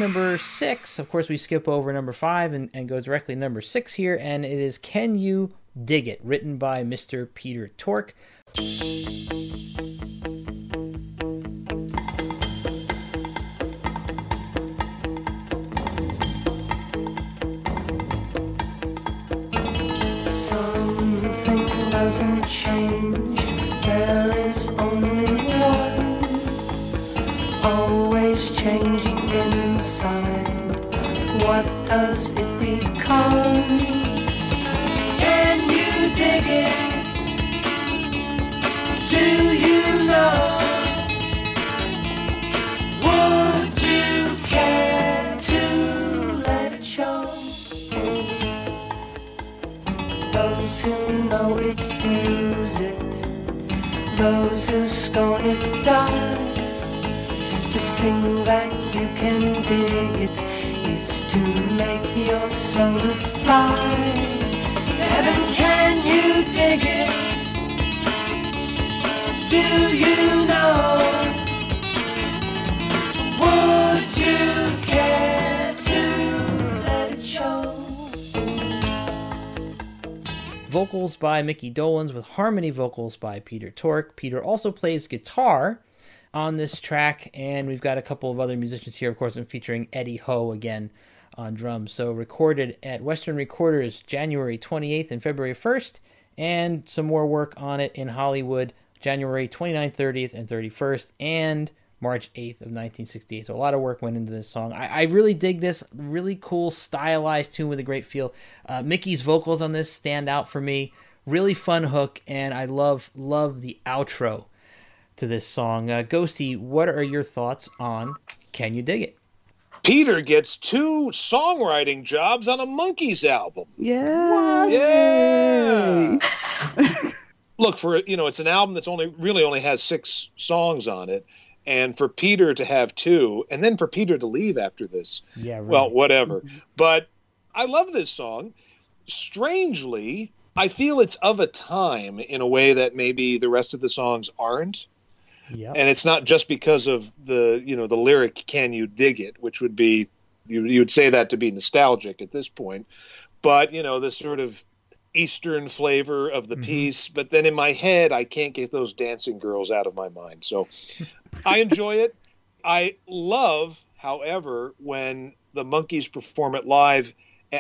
Number six. Of course, we skip over number five and, and go directly to number six here. And it is Can You Dig It? written by Mr. Peter Tork. Something doesn't change. There is only one. Always inside. What does it become? Can you dig it? Do you know? Would you care to let it show? Those who know it use it. Those who scorn it die. To sing that you can dig it to make your soul fly. Heaven, can you dig it? Do you know? Would you care to let it show? vocals by Mickey Dolenz with harmony vocals by Peter Tork. Peter also plays guitar on this track, and we've got a couple of other musicians here. Of course, I'm featuring Eddie Hoh again on drums. So recorded at Western Recorders January 28th and February 1st, and some more work on it in Hollywood January 29th, 30th, and 31st, and March 8th of 1968. So a lot of work went into this song. I, I really dig this. Really cool, stylized tune with a great feel. Uh, Mickey's vocals on this stand out for me. Really fun hook, and I love love the outro to this song. Uh, Ghosty, what are your thoughts on Can You Dig It? Peter gets two songwriting jobs on a Monkees album. Yeah. Yeah. Look for you know, it's an album that's only really only has six songs on it, and for Peter to have two, and then for Peter to leave after this. Yeah. Right. Well, whatever. Mm-hmm. But I love this song. Strangely, I feel it's of a time in a way that maybe the rest of the songs aren't. And it's not just because of the you know the lyric "Can you dig it," which would be you you would say that to be nostalgic at this point, but you know the sort of Eastern flavor of the mm-hmm. piece. But then in my head, I can't get those dancing girls out of my mind. So I enjoy it. I love, however, when the Monkees perform it live.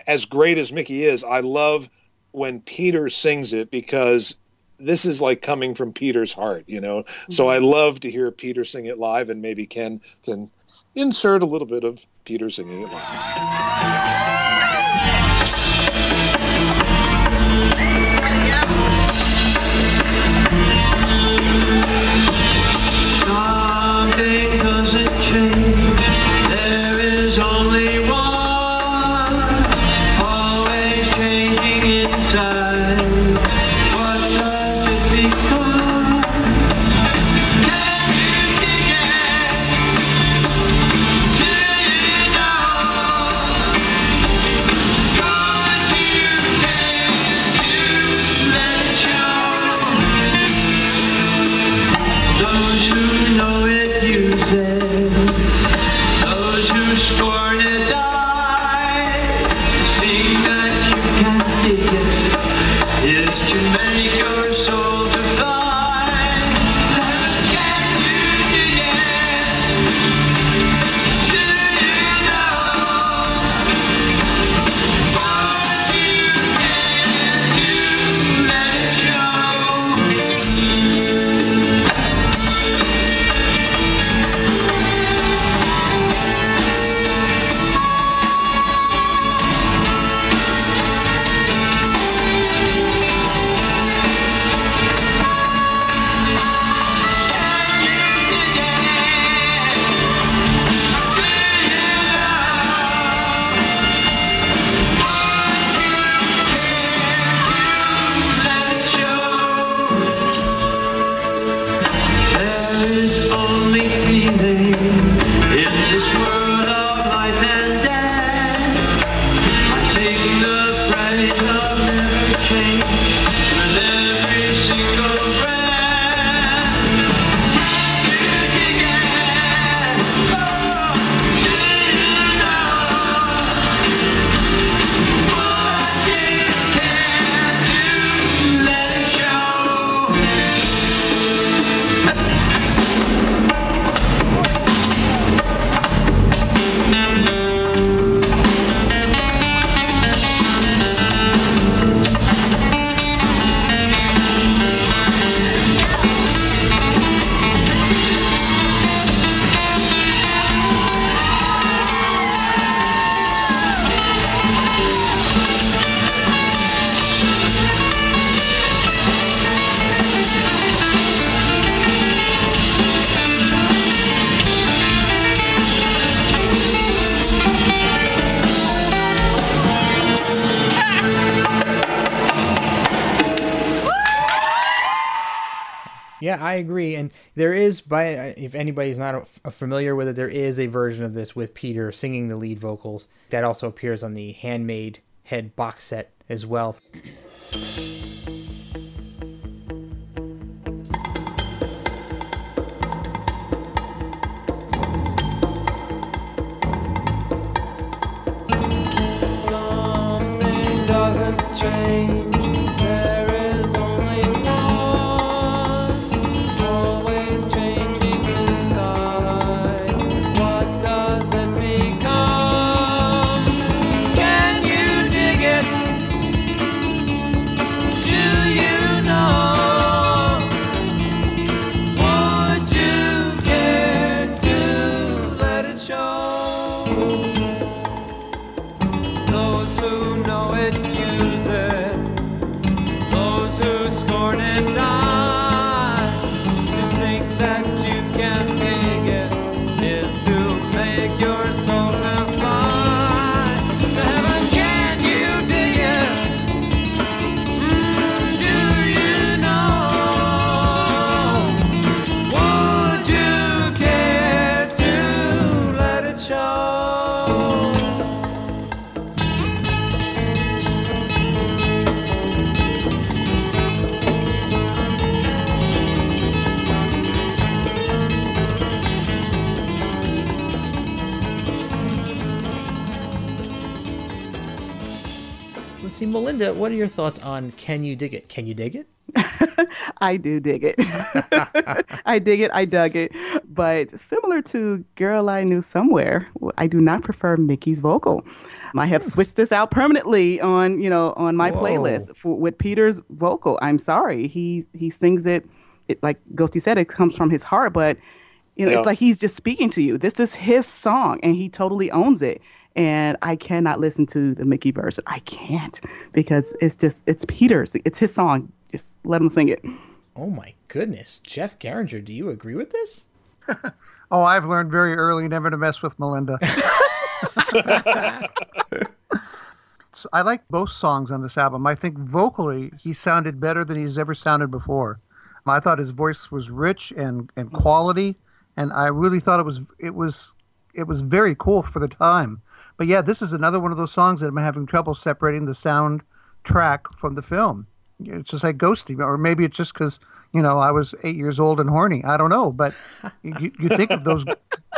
As great as Mickey is, I love when Peter sings it because this is like coming from Peter's heart, you know. So mm-hmm. I love to hear Peter sing it live, and maybe Ken can insert a little bit of Peter singing it live. There is, by if anybody's not familiar with it, there is a version of this with Peter singing the lead vocals that also appears on the Handmade Head box set as well. Something doesn't change. Melinda, what are your thoughts on Can You Dig It? Can you dig it? I do dig it. I dig it. I dug it. But similar to Girl I Knew Somewhere, I do not prefer Mickey's vocal. I have hmm. switched this out permanently on, you know, on my Whoa. playlist for, with Peter's vocal. I'm sorry. He he sings it, it like Ghosty said, it comes from his heart, but you know, Yeah. it's like he's just speaking to you. This is his song and he totally owns it. And I cannot listen to the Mickey version. I can't because it's just it's Peter's. It's his song. Just let him sing it. Oh my goodness. Jeff Garinger, do you agree with this? Oh, I've learned very early never to mess with Melinda. So I like both songs on this album. I think vocally he sounded better than he's ever sounded before. I thought his voice was rich and, and quality, and I really thought it was it was it was very cool for the time. But yeah, this is another one of those songs that I'm having trouble separating the soundtrack from the film. It's just like Ghosty, or maybe it's just because you know I was eight years old and horny. I don't know, but you, you think of those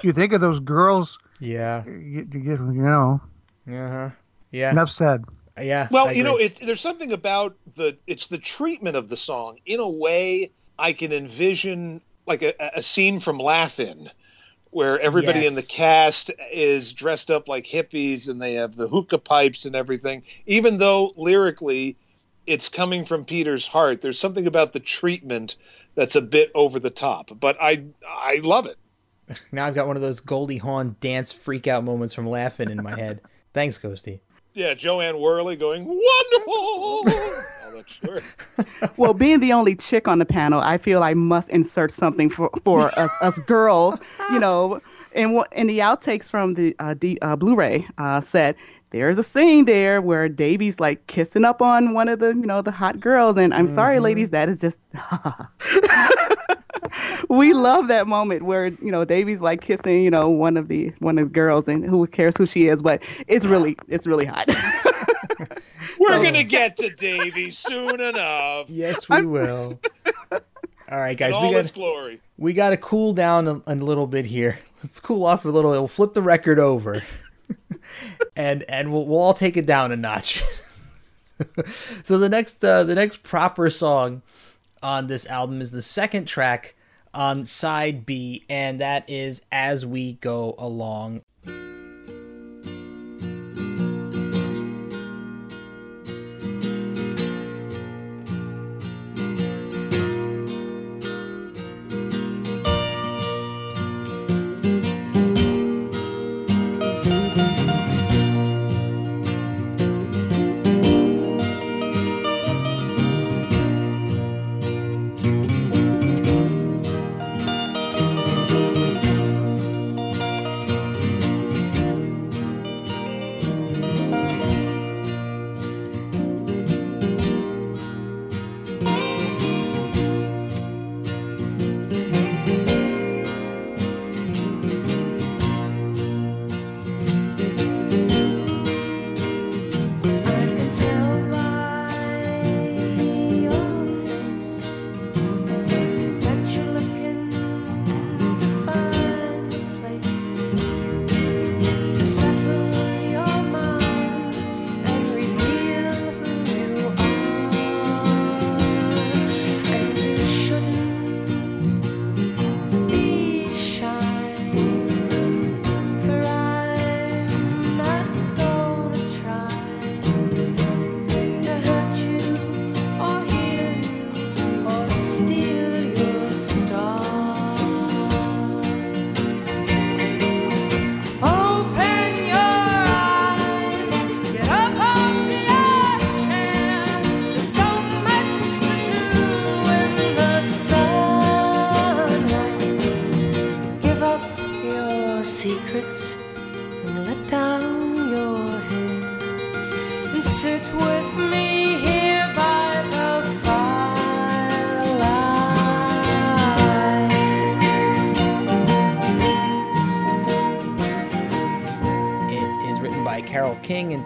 you think of those girls. Yeah. You, you, you know. Uh-huh. Yeah. Enough said. Yeah. Well, you know, it's there's something about the it's the treatment of the song. In a way, I can envision like a, a scene from Laugh-In, where everybody in the cast is dressed up like hippies and they have the hookah pipes and everything. Even though lyrically, it's coming from Peter's heart. There's something about the treatment that's a bit over the top, but I I love it. Now I've got one of those Goldie Hawn dance freak out moments from laughing in my head. Thanks, Ghosty. Yeah, Jo Anne Worley going wonderful. Sure. well, being the only chick on the panel, I feel I must insert something for, for us, us girls, you know. And what in the outtakes from the uh, D, uh, Blu-ray uh, set, there's a scene there where Davy's like kissing up on one of the, you know, the hot girls. And I'm sorry, mm-hmm. ladies, that is just. we love that moment where you know Davy's like kissing, you know, one of the one of the girls, and who cares who she is, but it's really it's really hot. We're gonna get to Davy soon enough. Yes, we will. All right, guys, In we all got glory. we got to cool down a, a little bit here. Let's cool off a little. We'll flip the record over, and and we'll we'll all take it down a notch. so the next uh, the next proper song on this album is the second track on side B, and that is "As We Go Along."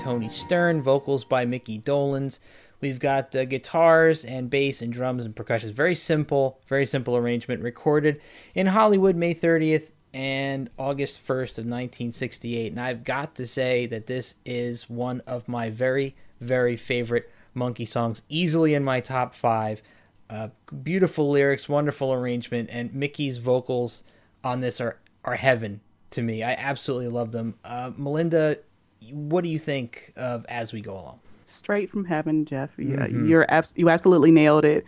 Toni Stern, vocals by Mickey Dolenz. We've got uh, guitars and bass and drums and percussion. Very simple, very simple arrangement. Recorded in Hollywood May 30th and August 1st of 1968. And I've got to say that this is one of my very, very favorite Monkee songs, easily in my top five. Uh, beautiful lyrics, wonderful arrangement, and Mickey's vocals on this are are heaven to me. I absolutely love them. Uh, Melinda, what do you think of As We Go Along? Straight from heaven, Jeff. Yeah, Mhm. you're abs- you absolutely nailed it.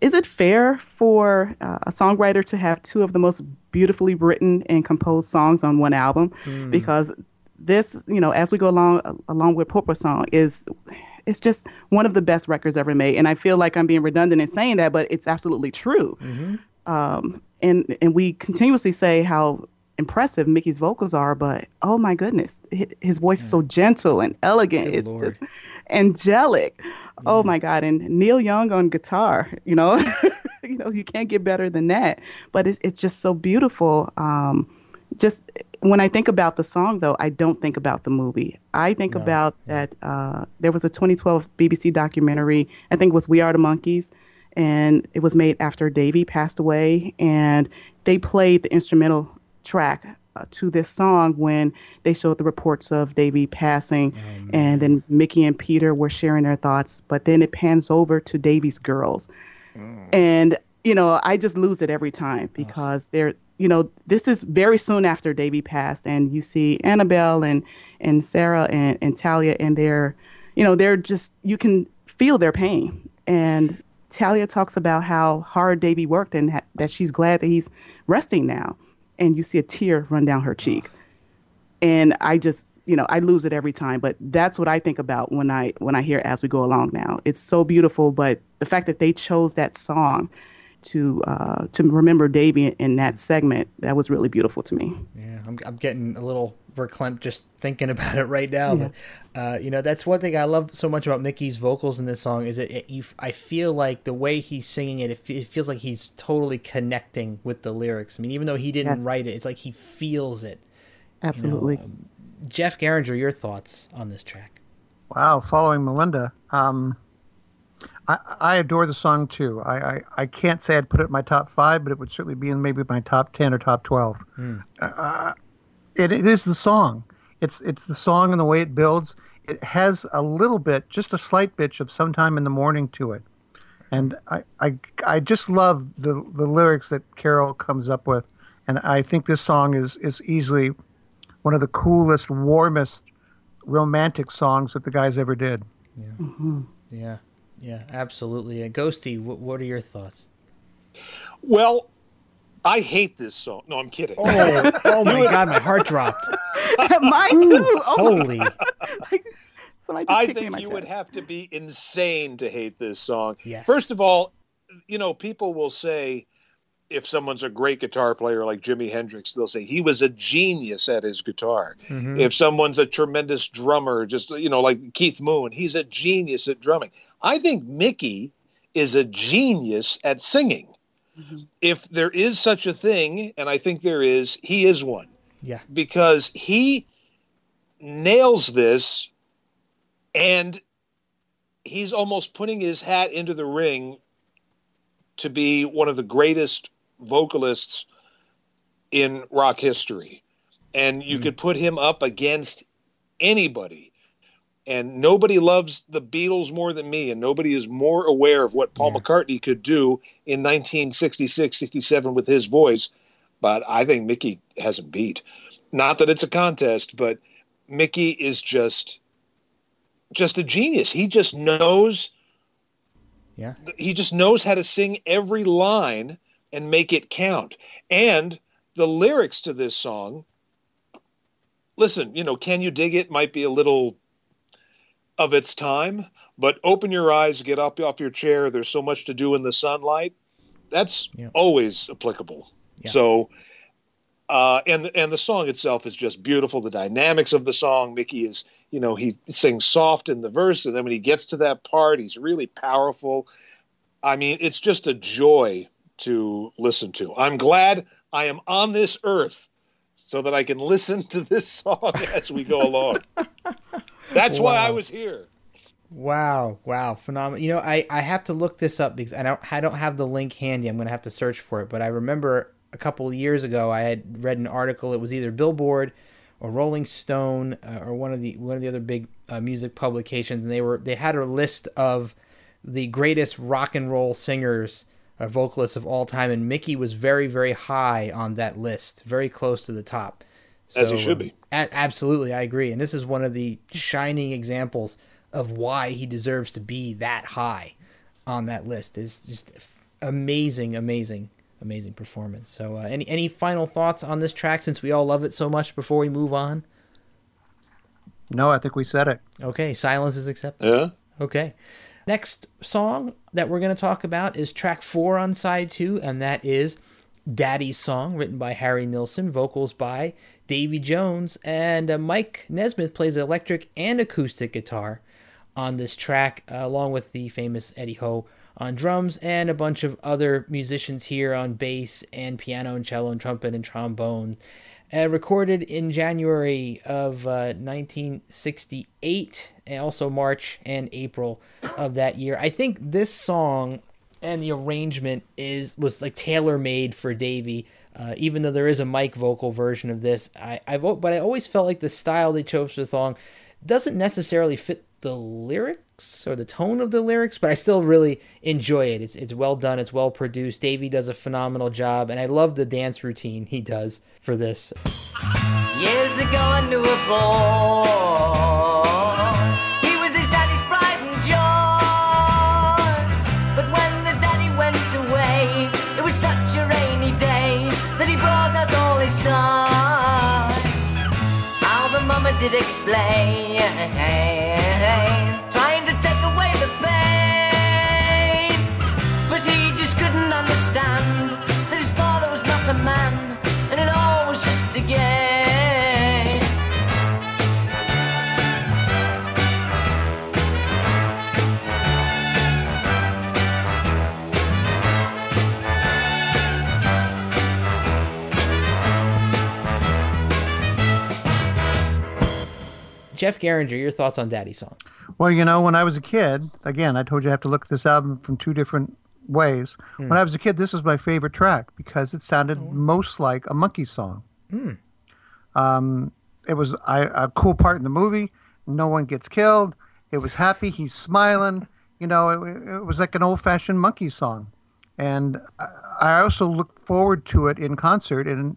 Is it fair for uh, a songwriter to have two of the most beautifully written and composed songs on one album? Mm. Because this, you know, as we go along, along with Porpoise Song, is it's just one of the best records ever made. And I feel like I'm being redundant in saying that, but it's absolutely true. Um, and and we continuously say how impressive Mickey's vocals are, but oh my goodness, his voice is so gentle and elegant. Good it's Lord. just angelic. Oh my God! And Neil Young on guitar, you know, you know, you can't get better than that. But it's it's just so beautiful. Um, just when I think about the song, though, I don't think about the movie. I think about that. Uh, there was a 2012 BBC documentary. I think it was We Are the Monkees, and it was made after Davy passed away, and they played the instrumental track uh, to this song when they showed the reports of Davy passing, and then Mickey and Peter were sharing their thoughts. But then it pans over to Davy's girls, and you know I just lose it every time because they're you know this is very soon after Davy passed, and you see Annabel and and Sarah and, and Talia, and they're you know they're just you can feel their pain and. Talia talks about how hard Davy worked and ha- that she's glad that he's resting now. And you see a tear run down her cheek. And I just, you know, I lose it every time. But that's what I think about when I when I hear As We Go Along now. It's so beautiful, but the fact that they chose that song to uh, to remember Davy in that segment, that was really beautiful to me. Yeah, I'm, I'm getting a little verklempt just thinking about it right now. Yeah. But uh, you know, that's one thing I love so much about Mickey's vocals in this song is that it, you, I feel like the way he's singing it, it, it feels like he's totally connecting with the lyrics. I mean, even though he didn't Yes. write it, it's like he feels it. Absolutely. Jeff Garinger, your thoughts on this track? Wow, following Melinda. Um, I, I adore the song too. I, I, I can't say I'd put it in my top five, but it would certainly be in maybe my top 10 or top 12. Uh, it, it is the song. It's, it's the song and the way it builds. It has a little bit, just a slight bit of sometime in the morning to it. And I, I, I just love the, the lyrics that Carole comes up with. And I think this song is, is easily one of the coolest, warmest, romantic songs that the guys ever did. Yeah, mm-hmm. yeah, Yeah, absolutely. And Ghosty, what, what are your thoughts? Well, I hate this song. No, I'm kidding. Oh, oh my God, my heart dropped. Mine too. Oh Holy. Somebody I kicked me in think my you would have to be insane to hate this song. Yes. First of all, you know, people will say if someone's a great guitar player like Jimi Hendrix, they'll say he was a genius at his guitar. Mhm. If someone's a tremendous drummer, just you know, like Keith Moon, he's a genius at drumming. I think Mickey is a genius at singing. Mm-hmm. If there is such a thing, and I think there is, he is one Yeah. because he nails this and he's almost putting his hat into the ring to be one of the greatest vocalists in rock history. And you mm-hmm. could put him up against anybody. And nobody loves the Beatles more than me, and nobody is more aware of what Paul mm. McCartney could do in 1966, 67 with his voice. But I think Mickey has him beat. Not that it's a contest, but Mickey is just just a genius. He just knows Yeah. he just knows how to sing every line and make it count. And the lyrics to this song, listen, you know, Can You Dig It might be a little of its time, but open your eyes, get up off your chair. There's so much to do in the sunlight. That's always applicable. So, uh, and and the song itself is just beautiful. The dynamics of the song, Mickey is, you know, he sings soft in the verse, and then when he gets to that part, he's really powerful. I mean, it's just a joy to listen to. I'm glad I am on this earth so that I can listen to this song as we go along. That's why I was here. Wow, wow, phenomenal. You know, I, I have to look this up because I don't I don't have the link handy. I'm gonna have to search for it. But I remember a couple of years ago I had read an article. It was either Billboard or Rolling Stone uh, or one of the one of the other big uh, music publications, and they were they had a list of the greatest rock and roll singers, uh, vocalists of all time, and Mickey was very very high on that list, very close to the top. As he should be. a- absolutely, I agree, and this is one of the shining examples of why he deserves to be that high on that list. It's just amazing, amazing, amazing performance. So, uh, any any final thoughts on this track since we all love it so much before we move on? No, I think we said it. Okay, silence is accepted. Yeah. Okay. Next song that we're going to talk about is track four on side two, and that is Daddy's Song, written by Harry Nilsson, vocals by Davy Jones, and uh, Mike Nesmith plays electric and acoustic guitar on this track, uh, along with the famous Eddie Hoh on drums, and a bunch of other musicians here on bass and piano and cello and trumpet and trombone. Uh, recorded in January of uh, 1968, and also March and April of that year. I think this song and the arrangement is was like tailor made for Davey. Uh, even though there is a Mike vocal version of this, I I've but I always felt like the style they chose for the song doesn't necessarily fit the lyrics or the tone of the lyrics, but I still really enjoy it. It's it's well done, it's well produced. Davey does a phenomenal job, and I love the dance routine he does for this. Years ago I knew a boy. He was his daddy's pride and joy. But when the daddy went away, it was such a rainy day that he brought out all his sons. How the mama did explain, Jeff Geringer, your thoughts on Daddy Song? Well, you know, when I was a kid, again, I told you I have to look at this album from two different ways. Hmm. When I was a kid, this was my favorite track because it sounded Oh. most like a Monkee song. Hmm. Um, it was I, a cool part in the movie. No one gets killed. It was happy. He's smiling. You know, it, it was like an old fashioned Monkee song. And I, I also looked forward to it in concert. And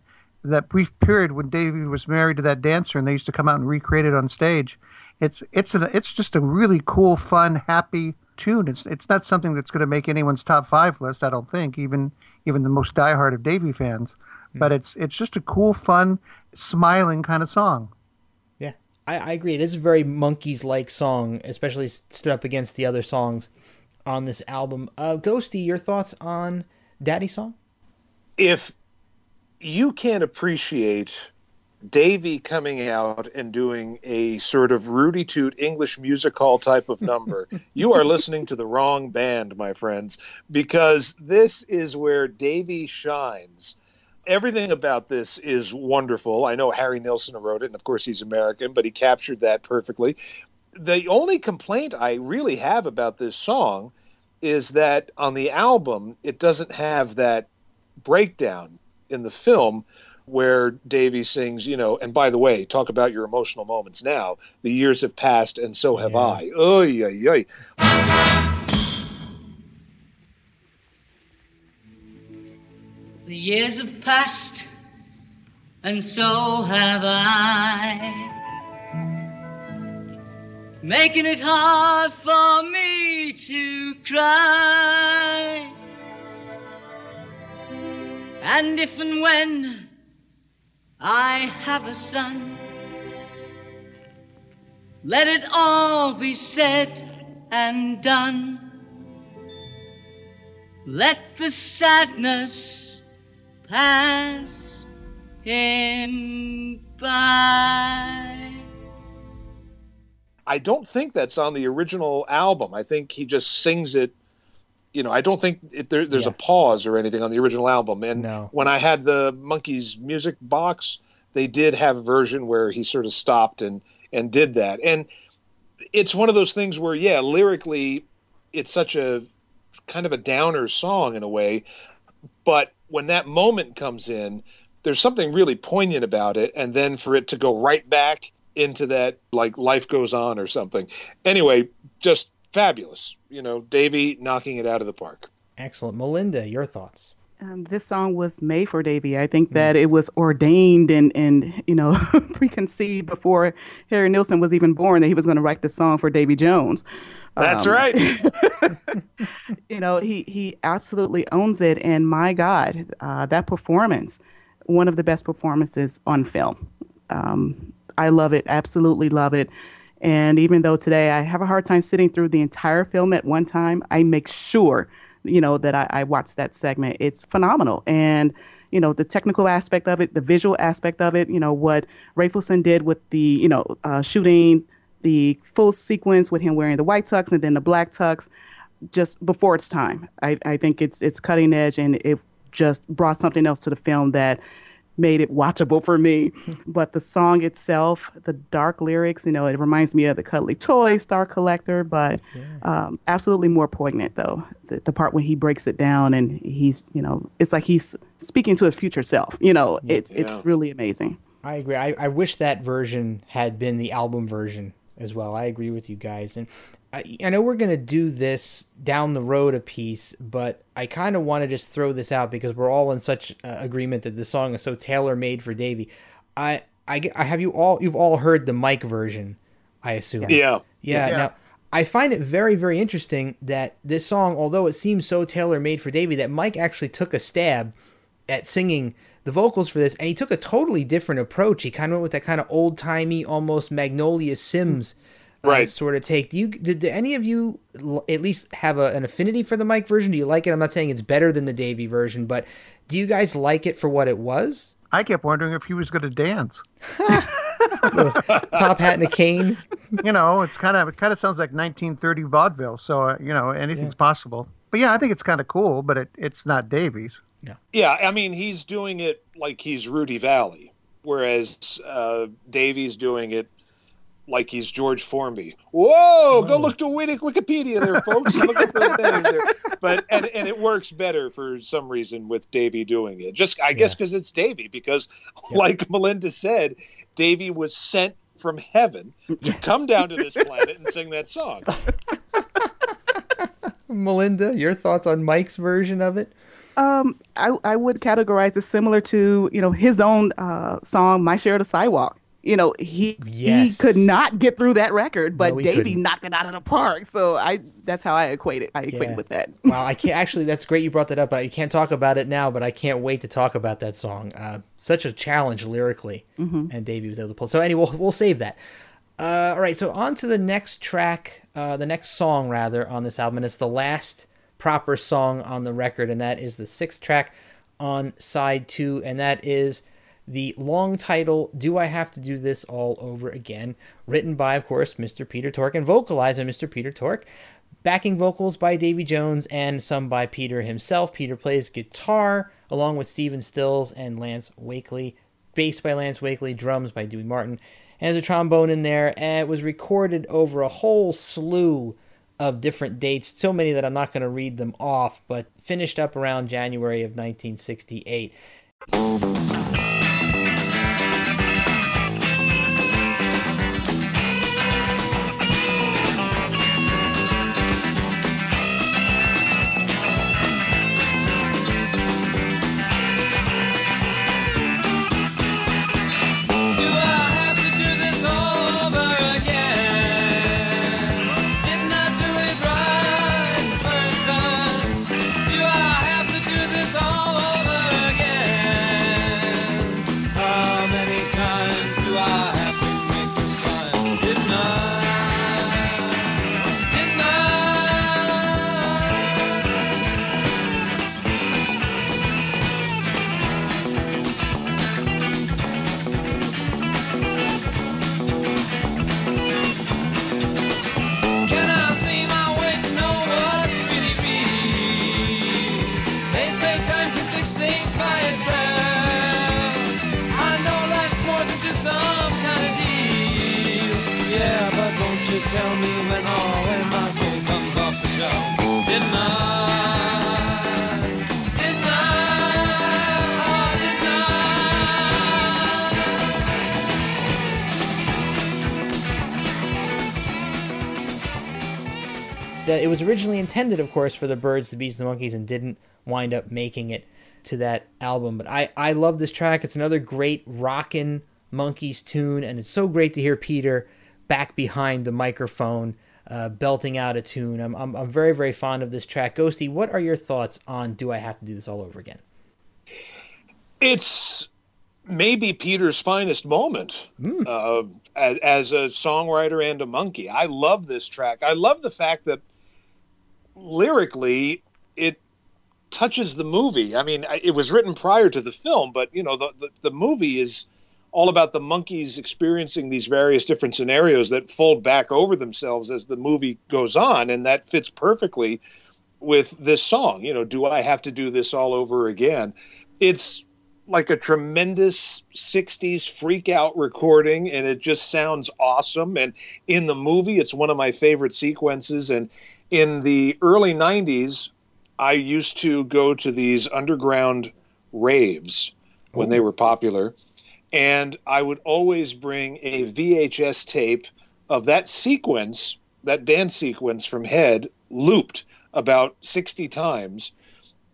that brief period when Davey was married to that dancer and they used to come out and recreate it on stage, it's it's an, it's just a really cool, fun, happy tune. It's it's not something that's going to make anyone's top five list. I don't think even even the most diehard of Davy fans. But it's it's just a cool, fun, smiling kind of song. Yeah, I, I agree. It is a very Monkees like song, especially stood up against the other songs on this album. Uh, Ghosty, your thoughts on Daddy Song? if you can't appreciate Davy coming out and doing a sort of Rudy Toot English music hall type of number, you are listening to the wrong band, my friends, because this is where Davy shines. Everything about this is wonderful. I know Harry Nilsson wrote it, and of course he's American, but he captured that perfectly. The only complaint I really have about this song is that on the album, it doesn't have that breakdown in the film where Davy sings, you know, and by the way, talk about your emotional moments now. The years have passed and so have I. Oy, oy, oy. The years have passed, and so have I. Making it hard for me to cry. And if and when I have a son, let it all be said and done. Let the sadness pass him by. I don't think that's on the original album. I think he just sings it. You know, I don't think it, there, there's a pause or anything on the original album. And when I had the Monkees music box, they did have a version where he sort of stopped and and did that. And it's one of those things where, yeah, lyrically, it's such a kind of a downer song in a way, but when that moment comes in, there's something really poignant about it, and then for it to go right back into that like life goes on or something. Anyway, just fabulous. You know, Davey knocking it out of the park. Excellent. Melinda, your thoughts? Um, this song was made for Davy. I think that it was ordained and, and you know preconceived before Harry Nilsson was even born that he was going to write the song for Davy Jones. That's Um, right. you know he he absolutely owns it, and my God, uh, that performance, one of the best performances on film. Um, I love it, absolutely love it. And even though today I have a hard time sitting through the entire film at one time, I make sure, you know, that I, I watch that segment. It's phenomenal. And, you know, the technical aspect of it, the visual aspect of it, you know, what Rafelson did with the, you know, uh, shooting the full sequence with him wearing the white tux and then the black tux just before its time. I, I think it's it's cutting edge and it just brought something else to the film that made it watchable for me. but the song itself, the dark lyrics, you know, it reminds me of the Cuddly Toy Star Collector, but um, absolutely more poignant though. The, the part when he breaks it down and he's, you know, it's like he's speaking to his future self. You know, it's it's Yeah. really amazing. I agree. I, I wish that version had been the album version as well. I agree with you guys. And I, I know we're going to do this down the road a piece, but I kind of want to just throw this out because we're all in such uh, agreement that the song is so tailor made for Davey. I, I, I have you all, you've all heard the Mike version, I assume. Yeah. Yeah. Yeah. Now, I find it very, very interesting that this song, although it seems so tailor made for Davey, that Mike actually took a stab at singing the vocals for this, and he took a totally different approach. He kind of went with that kind of old timey, almost Magnolia Simms Right. sort of take. Do you did, did any of you l- at least have a, an affinity for the Mike version? Do you like it? I'm not saying it's better than the Davey version, but do you guys like it for what it was? I kept wondering if he was going to dance. Top hat and a cane. You know, it's kind of it kind of sounds like 1930 vaudeville. So uh, you know, anything's possible. But yeah, I think it's kind of cool. But it, it's not Davy's. Yeah, Yeah, I mean, he's doing it like he's Rudy Vallee, whereas uh, Davey's doing it like he's George Formby. Whoa, go look to Wiki- Wikipedia there, folks. look at those names there. But and, and it works better for some reason with Davey doing it. Just I guess because it's Davey. Because like Melinda said, Davey was sent from heaven to come down to this planet and sing that song. Melinda, your thoughts on Mike's version of it? Um, I, I would categorize it similar to you know his own uh, song "My Share of the Sidewalk." You know he Yes. he could not get through that record, but No, Davey couldn't. knocked it out of the park. So I that's how I equate it. I equate Yeah. it with that. wow, I can't actually. That's great you brought that up. But I can't talk about it now, but I can't wait to talk about that song. Uh, such a challenge lyrically, Mhm. and Davey was able to pull. So anyway, we'll, we'll save that. Uh, all right, so on to the next track, uh, the next song rather on this album, and it's the last proper song on the record, and that is the sixth track on side two, and that is the long title "Do I Have to Do This All Over Again?" written by, of course, Mr. Peter Tork and vocalized by Mr. Peter Tork. Backing vocals by Davy Jones and some by Peter himself. Peter plays guitar along with Stephen Stills and Lance Wakely. Bass by Lance Wakely, drums by Dewey Martin, and there's a trombone in there. And it was recorded over a whole slew of different dates, so many that I'm not going to read them off, but finished up around January of 1968. Intended, of course, for the Birds, the Bees, and the Monkees, and didn't wind up making it to that album. But I, I love this track. It's another great rockin' Monkees tune, and it's so great to hear Peter back behind the microphone uh, belting out a tune. I'm, I'm, I'm very, very fond of this track. Ghosty, what are your thoughts on Do I Have to Do This All Over Again? It's maybe Peter's finest moment uh, as, as a songwriter and a Monkee. I love this track. I love the fact that lyrically it touches the movie. I mean, it was written prior to the film, but you know, the, the, the movie is all about the Monkees experiencing these various different scenarios that fold back over themselves as the movie goes on, and that fits perfectly with this song. You know, do I have to do this all over again? It's like a tremendous 60s freak out recording and it just sounds awesome and in the movie it's one of my favorite sequences and in the early 90s I used to go to these underground raves when they were popular and I would always bring a VHS tape of that sequence that dance sequence from Head looped about 60 times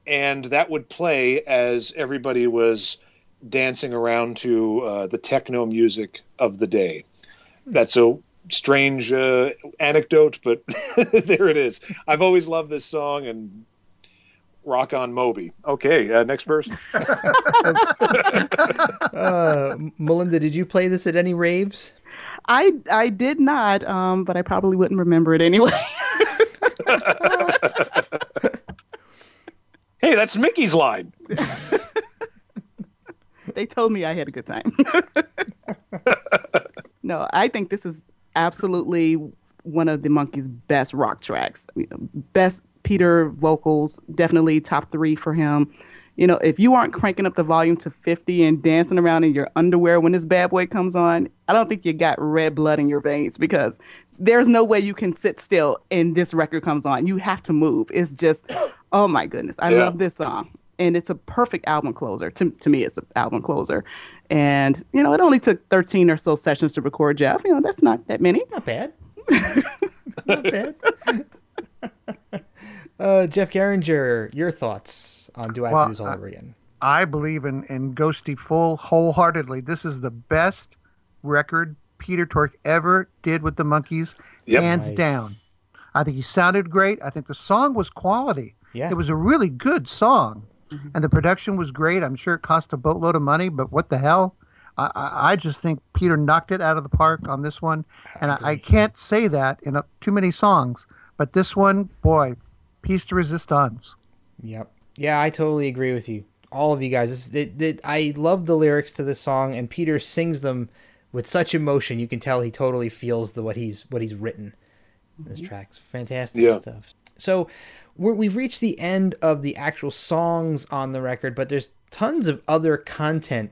and that would play as everybody was dancing around to uh, the techno music of the day. That's a strange uh, anecdote, but there it is. I've always loved this song and rock on Moby. Okay, uh, next person. Uh, Melinda, did you play this at any raves? I I did not, um, but I probably wouldn't remember it anyway. hey, that's Mickey's line. they told me I had a good time. no, I think this is absolutely one of the Monkees' best rock tracks. Best Peter vocals, definitely top three for him. You know, if you aren't cranking up the volume to 50 and dancing around in your underwear when this bad boy comes on, I don't think you got red blood in your veins because there's no way you can sit still and this record comes on. You have to move. It's just, oh my goodness. I Yeah. love this song. And it's a perfect album closer. To, to me, it's an album closer. And, you know, it only took 13 or so sessions to record Jeff. You know, that's not that many. Not bad. Not bad. uh, Jeff Geringer, your thoughts on Do I Have Well, to Do This All I- Over Again? I believe in, in Ghosty full wholeheartedly. This is the best record Peter Tork ever did with the Monkees, Yep. hands Nice. down. I think he sounded great. I think the song was quality. Yeah. It was a really good song. Mm-hmm. And the production was great. I'm sure it cost a boatload of money, but what the hell? I, I, I just think Peter knocked it out of the park on this one. And I, I can't say that in a, too many songs. But this one, boy, piece de resistance. Yep. Yeah, I totally agree with you. All of you guys. This, it, it, I love the lyrics to this song, and Peter sings them with such emotion. You can tell he totally feels the what he's what he's written. This mm-hmm. track's fantastic Yeah. stuff. So we're, we've reached the end of the actual songs on the record, but there's tons of other content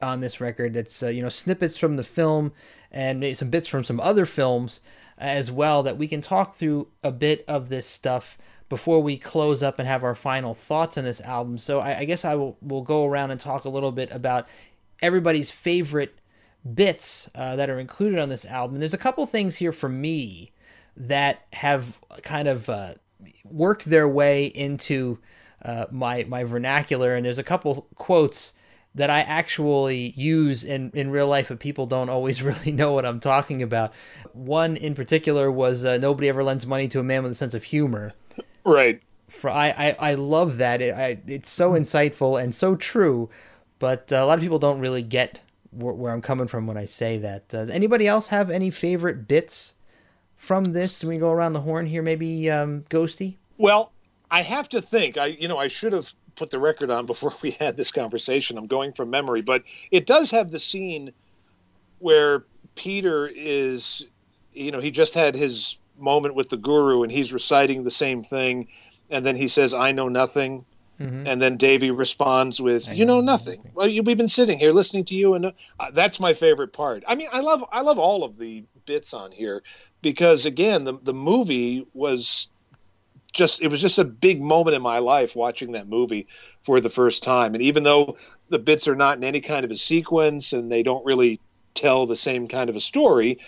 on this record. That's uh, you know snippets from the film and some bits from some other films as well that we can talk through a bit of this stuff before we close up and have our final thoughts on this album. So I, I guess I will will go around and talk a little bit about everybody's favorite bits uh, that are included on this album. There's a couple things here for me that have kind of uh, worked their way into uh, my my vernacular, and there's a couple quotes that I actually use in, in real life, but people don't always really know what I'm talking about. One in particular was uh, "Nobody ever lends money to a man with a sense of humor." Right. For I, I, I love that. It, I, it's so insightful and so true, but uh, a lot of people don't really get where, where I'm coming from when I say that. Does anybody else have any favorite bits from this? Can we go around the horn here? Maybe um, Ghosty. Well, I have to think. I you know I should have put the record on before we had this conversation. I'm going from memory, but it does have the scene where Peter is, you know, he just had his moment with the guru and he's reciting the same thing, and then he says, "I know nothing." Mm-hmm. And then Davy responds with, "You know nothing. Well, you, we've been sitting here listening to you, and uh, that's my favorite part. I mean, I love I love all of the bits on here because again, the the movie was just it was just a big moment in my life watching that movie for the first time. And even though the bits are not in any kind of a sequence and they don't really tell the same kind of a story,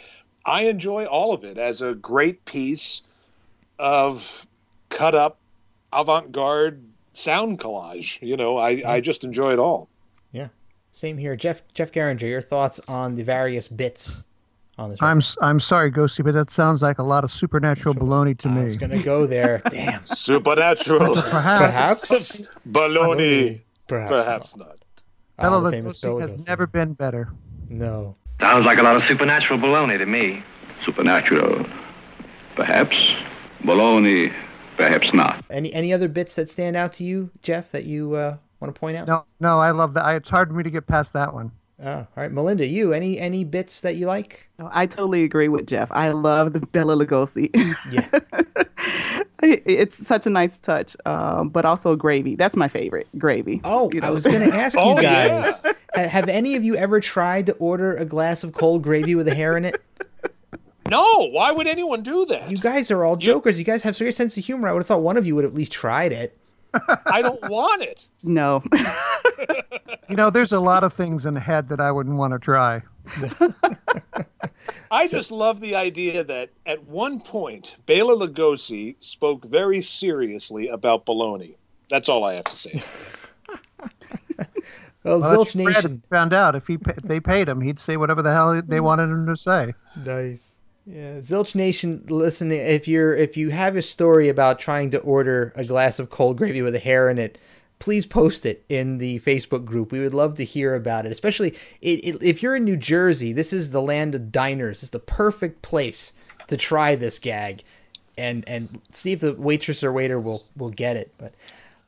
I enjoy all of it as a great piece of cut up avant garde sound collage. You know, I, I just enjoy it all. Yeah, same here. Jeff Jeff Geringer, your thoughts on the various bits on this? I'm s- I'm sorry, Ghosty, but that sounds like a lot of supernatural baloney to me. I was gonna go there. Damn. Supernatural. Perhaps. Baloney. Perhaps Perhaps not. Bela the famous has Lugosi. never been better. No. Sounds like a lot of supernatural baloney to me. Supernatural, perhaps. Baloney, perhaps not. Any any other bits that stand out to you, Jeff, that you uh, want to point out? No, no, I love that. It's hard for me to get past that one. Oh, all right, Melinda, you any any bits that you like? No, I totally agree with Jeff. I love the Bela Lugosi. Yeah. It's such a nice touch, um, but also gravy. That's my favorite gravy. Oh, you know? I was going to ask you Oh, guys. ha- Have any of you ever tried to order a glass of cold gravy with a hair in it? No, why would anyone do that? You guys are all jokers. You guys have such a sense of humor. I would have thought one of you would have at least tried it. I don't want it. no. You know, there's a lot of things in the head that I wouldn't want to try. I just love the idea that at one point, Bela Lugosi spoke very seriously about baloney. That's all I have to say. Well, Well, Zilch that's Fred Nation. found out if he if they paid him, he'd say whatever the hell they wanted him to say. Nice. Yeah, Zilch Nation, listen, if you're if you have a story about trying to order a glass of cold gravy with a hair in it, please post it in the Facebook group. We would love to hear about it. Especially it, it, if you're in New Jersey, this is the land of diners. It's the perfect place to try this gag, and and see if the waitress or waiter will will get it. But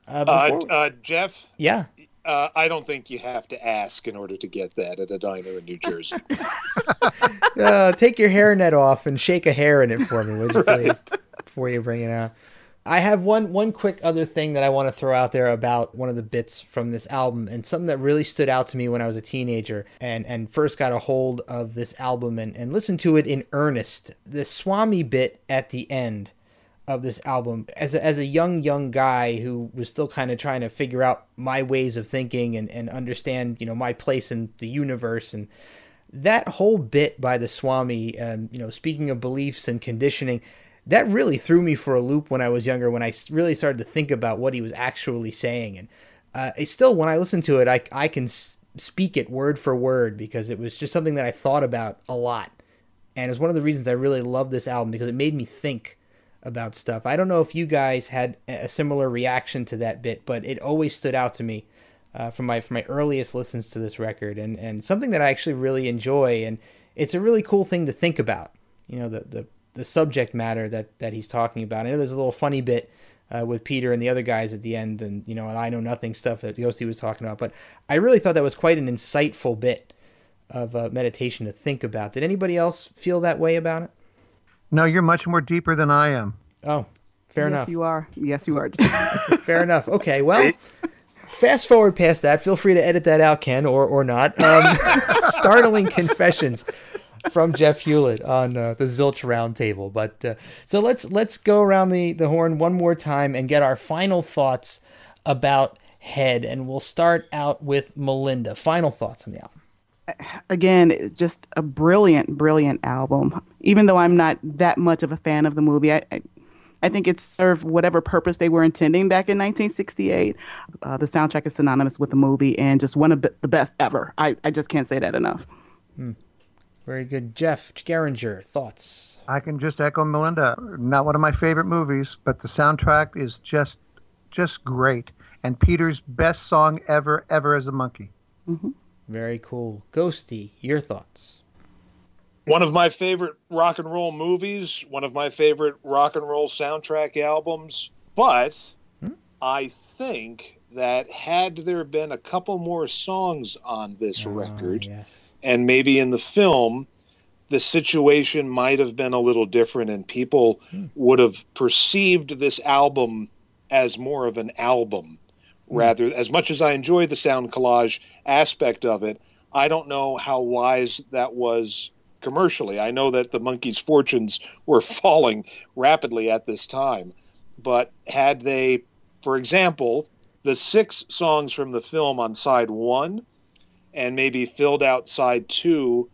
uh, Uh, uh, Jeff, yeah, uh, I don't think you have to ask in order to get that at a diner in New Jersey. uh, take your hairnet off and shake a hair in it for me, would you Right. please, before you bring it out. I have one one quick other thing that I want to throw out there about one of the bits from this album, and something that really stood out to me when I was a teenager and and first got a hold of this album and and listened to it in earnest. The Swami bit at the end of this album. As a, as a young young guy who was still kind of trying to figure out my ways of thinking and, and understand you know my place in the universe. And that whole bit by the Swami, um, you know, speaking of beliefs and conditioning, that really threw me for a loop when I was younger. when i really started to think about what he was actually saying, and uh, it's still when I listen to it, I I can speak it word for word because it was just something that I thought about a lot, and it's one of the reasons I really love this album because it made me think about stuff. I don't know if you guys had a similar reaction to that bit, but it always stood out to me uh, from my from my earliest listens to this record, and and something that I actually really enjoy, and it's a really cool thing to think about. You know, the the, the subject matter that that he's talking about. I know there's a little funny bit. Uh, with Peter and the other guys at the end, and you know, I know nothing stuff that Ghosty was talking about, but I really thought that was quite an insightful bit of uh, meditation to think about. Did anybody else feel that way about it? No, you're much more deeper than I am. Oh, fair yes, enough. you are. Yes, you are. Fair enough. Okay, well, fast forward past that. Feel free to edit that out, Ken, or or not. Um, startling confessions from Jeff Hewlett on uh, the Zilch Roundtable. But uh, so let's let's go around the the horn one more time and get our final thoughts about Head, and we'll start out with Melinda. Final thoughts on the album. Again, it's just a brilliant, brilliant album. Even though I'm not that much of a fan of the movie, I, I, I think it served whatever purpose they were intending back in 1968. Uh, the soundtrack is synonymous with the movie and just one of the the best ever. I, I just can't say that enough. Hmm. Very good, Jeff Geringer. Thoughts? I can just echo Melinda. Not one of my favorite movies, but the soundtrack is just just great. And Peter's best song ever, ever as a Monkee. Very cool, Ghosty. Your thoughts? One of my favorite rock and roll movies, one of my favorite rock and roll soundtrack albums. But hmm? I think that had there been a couple more songs on this ah, record, and maybe in the film, the situation might have been a little different, and people hmm. would have perceived this album as more of an album Mm-hmm. rather as much as I enjoy the sound collage aspect of it, I don't know how wise that was commercially. I know that the Monkees' fortunes were falling rapidly at this time, but had they, for example, the six songs from the film on side one and maybe filled out side two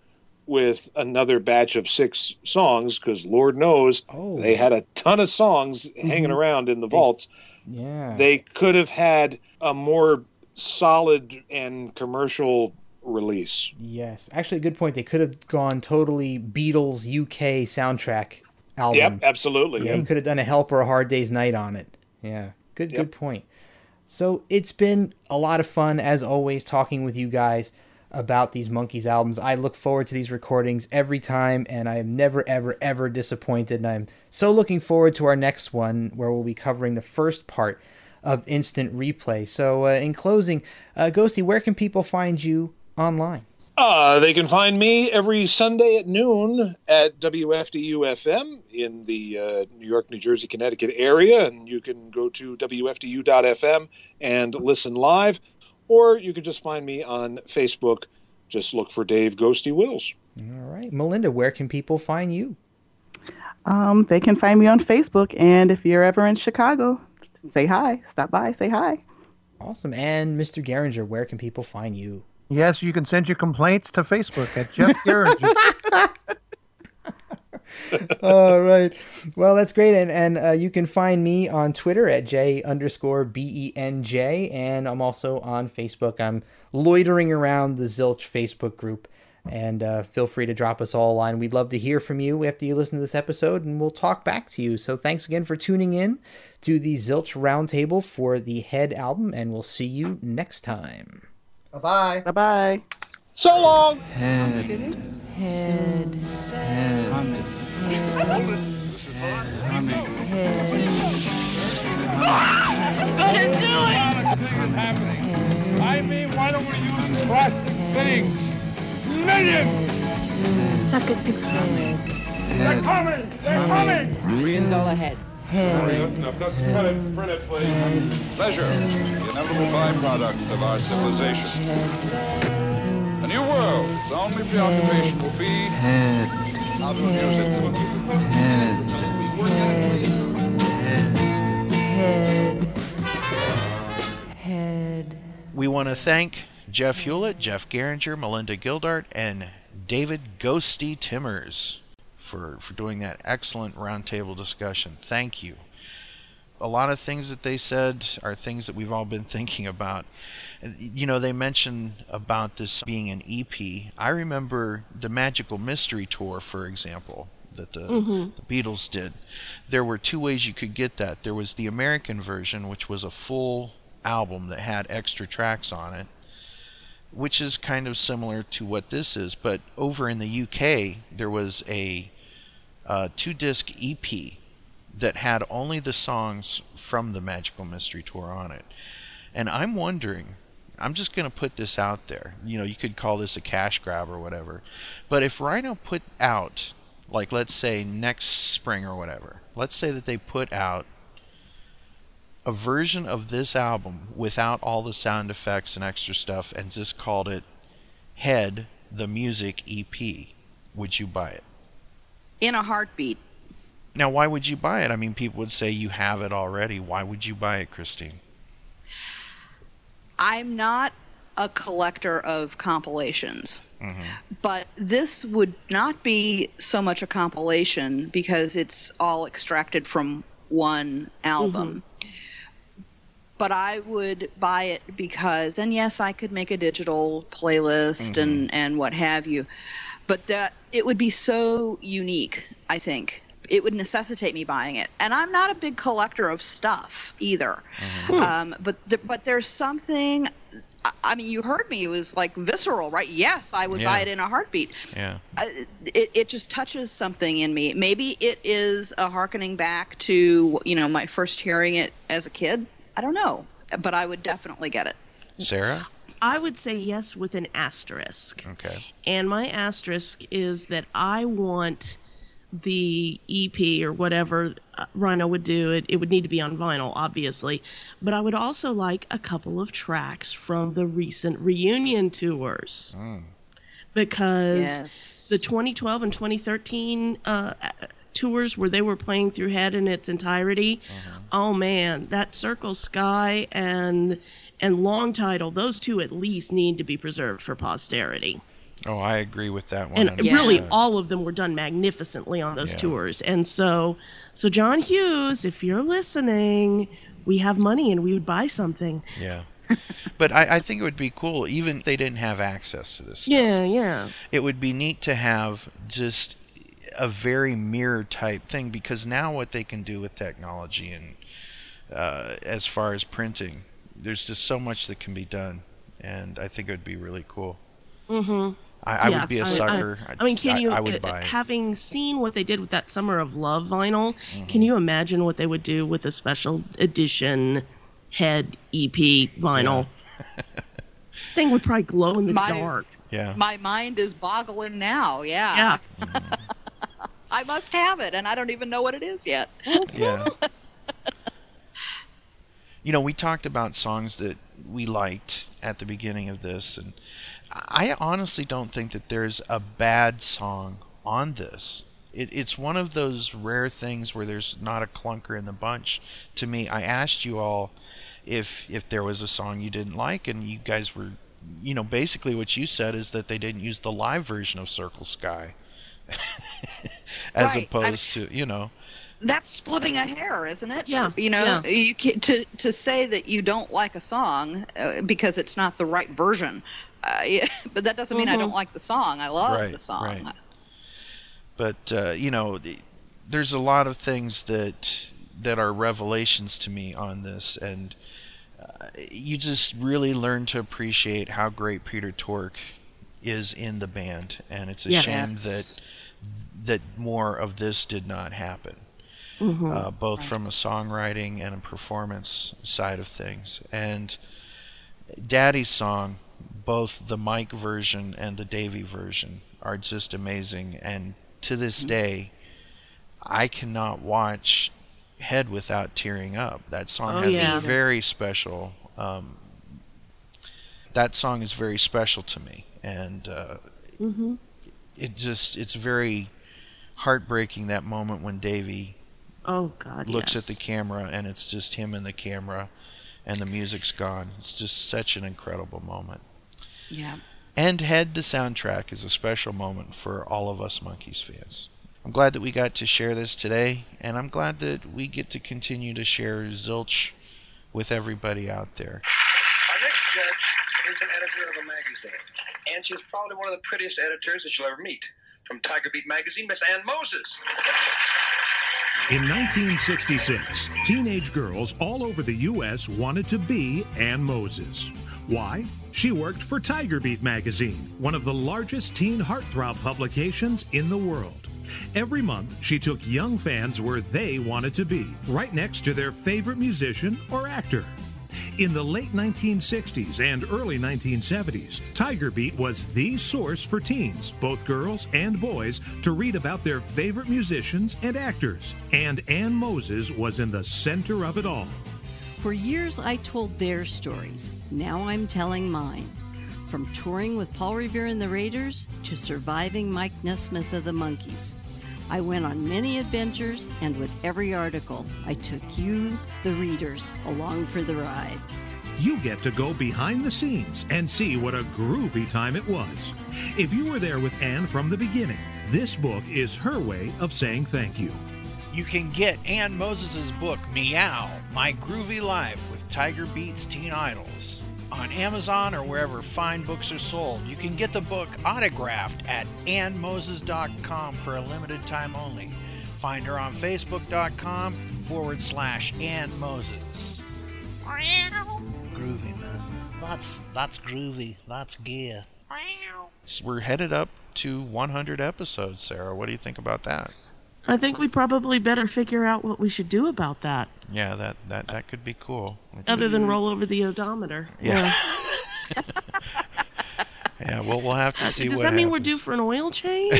with another batch of six songs because Lord knows oh. they had a ton of songs hanging mm-hmm. around in the vaults. Yeah. They could have had a more solid and commercial release. Yes, actually, a good point. They could have gone totally Beatles UK soundtrack album. Yep, absolutely. Yeah, Yep. you could have done a Help or a Hard Day's Night on it. Yeah, good, Yep. good point. So it's been a lot of fun as always talking with you guys about these Monkees albums. I look forward to these recordings every time, and I am never, ever, ever disappointed. And I'm so looking forward to our next one where we'll be covering the first part of Instant Replay. So, uh, in closing, uh, Ghosty, where can people find you online? Uh, they can find me every Sunday at noon at WFDU FM in the uh, New York, New Jersey, Connecticut area. And you can go to WFDU.FM and listen live, or you can just find me on Facebook. Just look for Dave Ghosty Wills. All right, Melinda, where can people find you? Um, they can find me on Facebook, and if you're ever in Chicago, say hi. Stop by, say hi. Awesome. And Mr. Geringer, where can people find you? Yes, you can send your complaints to Facebook at Jeff Geringer. All right. Well, that's great. And, and uh, you can find me on Twitter at J underscore B E N J. And I'm also on Facebook. I'm loitering around the Zilch Facebook group. And uh, feel free to drop us all a line. We'd love to hear from you after you listen to this episode, and we'll talk back to you. So thanks again for tuning in to the Zilch Roundtable for the Head album, and we'll see you next time. Bye bye. Bye bye. So long. Head. Head. Head. Head. Humming. Humming. I mean, why don't we use classic things? Millions! Suck it before. They're coming! They're coming! Go ahead. That's enough. Let's cut it. Print it, please. Pleasure, the inevitable byproduct of our civilization. New world, its only preoccupation will be Head. how to amuse it. Head. Head. Head. We want to thank Jeff Hewlett, Jeff Geringer, Melinda Gildart, and David Ghosty Timmers for, for doing that excellent roundtable discussion. Thank you. A lot of things that they said are things that we've all been thinking about. You know, they mentioned about this being an EP. I remember the Magical Mystery Tour, for example, that the, Mhm. the Beatles did. There were two ways you could get that. There was the American version, which was a full album that had extra tracks on it, which is kind of similar to what this is. But over in the UK, there was a uh, two disc EP that had only the songs from the Magical Mystery Tour on it. And I'm wondering, I'm just going to put this out there. You know, you could call this a cash grab or whatever. But if Rhino put out, like, let's say next spring or whatever, let's say that they put out a version of this album without all the sound effects and extra stuff and just called it Head the Music EP, would you buy it? In a heartbeat. Now, why would you buy it? I mean, people would say you have it already. Why would you buy it, Christine? I'm not a collector of compilations, Mm-hmm. but this would not be so much a compilation because it's all extracted from one album. But I would buy it because, and yes, I could make a digital playlist and, and what have you, but that it would be so unique, I think. It would necessitate me buying it. And I'm not a big collector of stuff either. Um, but, th- but there's something, I- I mean, you heard me, it was like visceral, right? Yes, I would buy it in a heartbeat Yeah. uh, it, it just touches something in me. Maybe it is a harkening back to you know my first hearing it as a kid. I don't know, but I would definitely get it. Sarah? I would say yes with an asterisk. Okay. And my asterisk is that I want the EP or whatever uh, Rhino would do. It, it would need to be on vinyl, obviously. But I would also like a couple of tracks from the recent reunion tours. Because Yes. the 2012 and 2013 uh, tours where they were playing through Head in its entirety, oh man, that Circle Sky and and Long Title, those two at least need to be preserved for posterity. Oh, I agree with that one. and really all of them were done magnificently on those Yeah. tours and so so john hughes if you're listening we have money and we would buy something Yeah. But I, I think it would be cool, even if they didn't have access to this. yeah yeah It would be neat to have just a very mirror type thing because now what they can do with technology and uh, as far as printing, there's just so much that can be done, and I think it would be really cool. mm-hmm I, I Yeah, would be a I- I- sucker. I, mean, can I- you, I would uh, buy it. having seen what they did with that Summer of Love vinyl, Mm-hmm. can you imagine what they would do with a special edition head EP vinyl? Thing would probably glow in the My- dark. Yeah. My mind is boggling now. Yeah. I must have it, and I don't even know what it is yet. Yeah. you know, we talked about songs that we liked at the beginning of this, and I honestly don't think that there's a bad song on this. It, it's one of those rare things where there's not a clunker in the bunch. To me, I asked you all if if there was a song you didn't like, and you guys were, you know, basically what you said is that they didn't use the live version of Circle Sky, as Right. opposed to you know. That's splitting a hair, isn't it? Yeah, You know, yeah. you can, to to say that you don't like a song uh, because it's not the right version. Uh, yeah, but that doesn't mean I Mhm. don't like the song. I love Right, the song. right. but uh, you know the- there's a lot of things that that are revelations to me on this and uh, you just really learn to appreciate how great Peter Tork is in the band and it's a Yes. shame that that more of this did not happen Mhm. uh, both from a songwriting and a performance side of things and Daddy's song both the Mike version and the Davy version are just amazing and to this day I cannot watch Head without tearing up. That song Oh, has yeah. a very special um, that song is very special to me and uh, Mm-hmm. it just it's very heartbreaking that moment when Davy Oh God, looks yes. at the camera and it's just him and the camera and the music's gone. It's just such an incredible moment. Yeah. And Head the soundtrack is a special moment for all of us Monkees fans. I'm glad that we got to share this today, and I'm glad that we get to continue to share Zilch with everybody out there. Our next judge is an editor of a magazine, and she's probably one of the prettiest editors that you'll ever meet. From Tiger Beat magazine, Miss Ann Moses. In 1966, teenage girls all over the U.S. wanted to be Ann Moses. Why? She worked for Tiger Beat magazine, one of the largest teen heartthrob publications in the world. Every month, she took young fans where they wanted to be, right next to their favorite musician or actor. In the late 1960s and early 1970s, Tiger Beat was the source for teens, both girls and boys, to read about their favorite musicians and actors. And Ann Moses was in the center of it all. For years, I told their stories. Now I'm telling mine. From touring with Paul Revere and the Raiders to surviving Mike Nesmith of the Monkees. I went on many adventures, and with every article, I took you, the readers, along for the ride. You get to go behind the scenes and see what a groovy time it was. If you were there with Ann from the beginning, this book is her way of saying thank you. You can get Ann Moses' book, Meow My Groovy Life with Tiger Beat's Teen Idols on Amazon or wherever fine books are sold. You can get the book autographed at annmoses.com for a limited time only. Find her on facebook.com forward slash Ann Moses. Groovy, man. That's, that's groovy. That's gear. So we're headed up to 100 episodes, Sarah. What do you think about that? I think we probably better figure out what we should do about that, Yeah, that, that, that could be cool. other than roll over the odometer. Yeah. Yeah, well, we'll have to see Does what that mean happens. we're due for an oil change?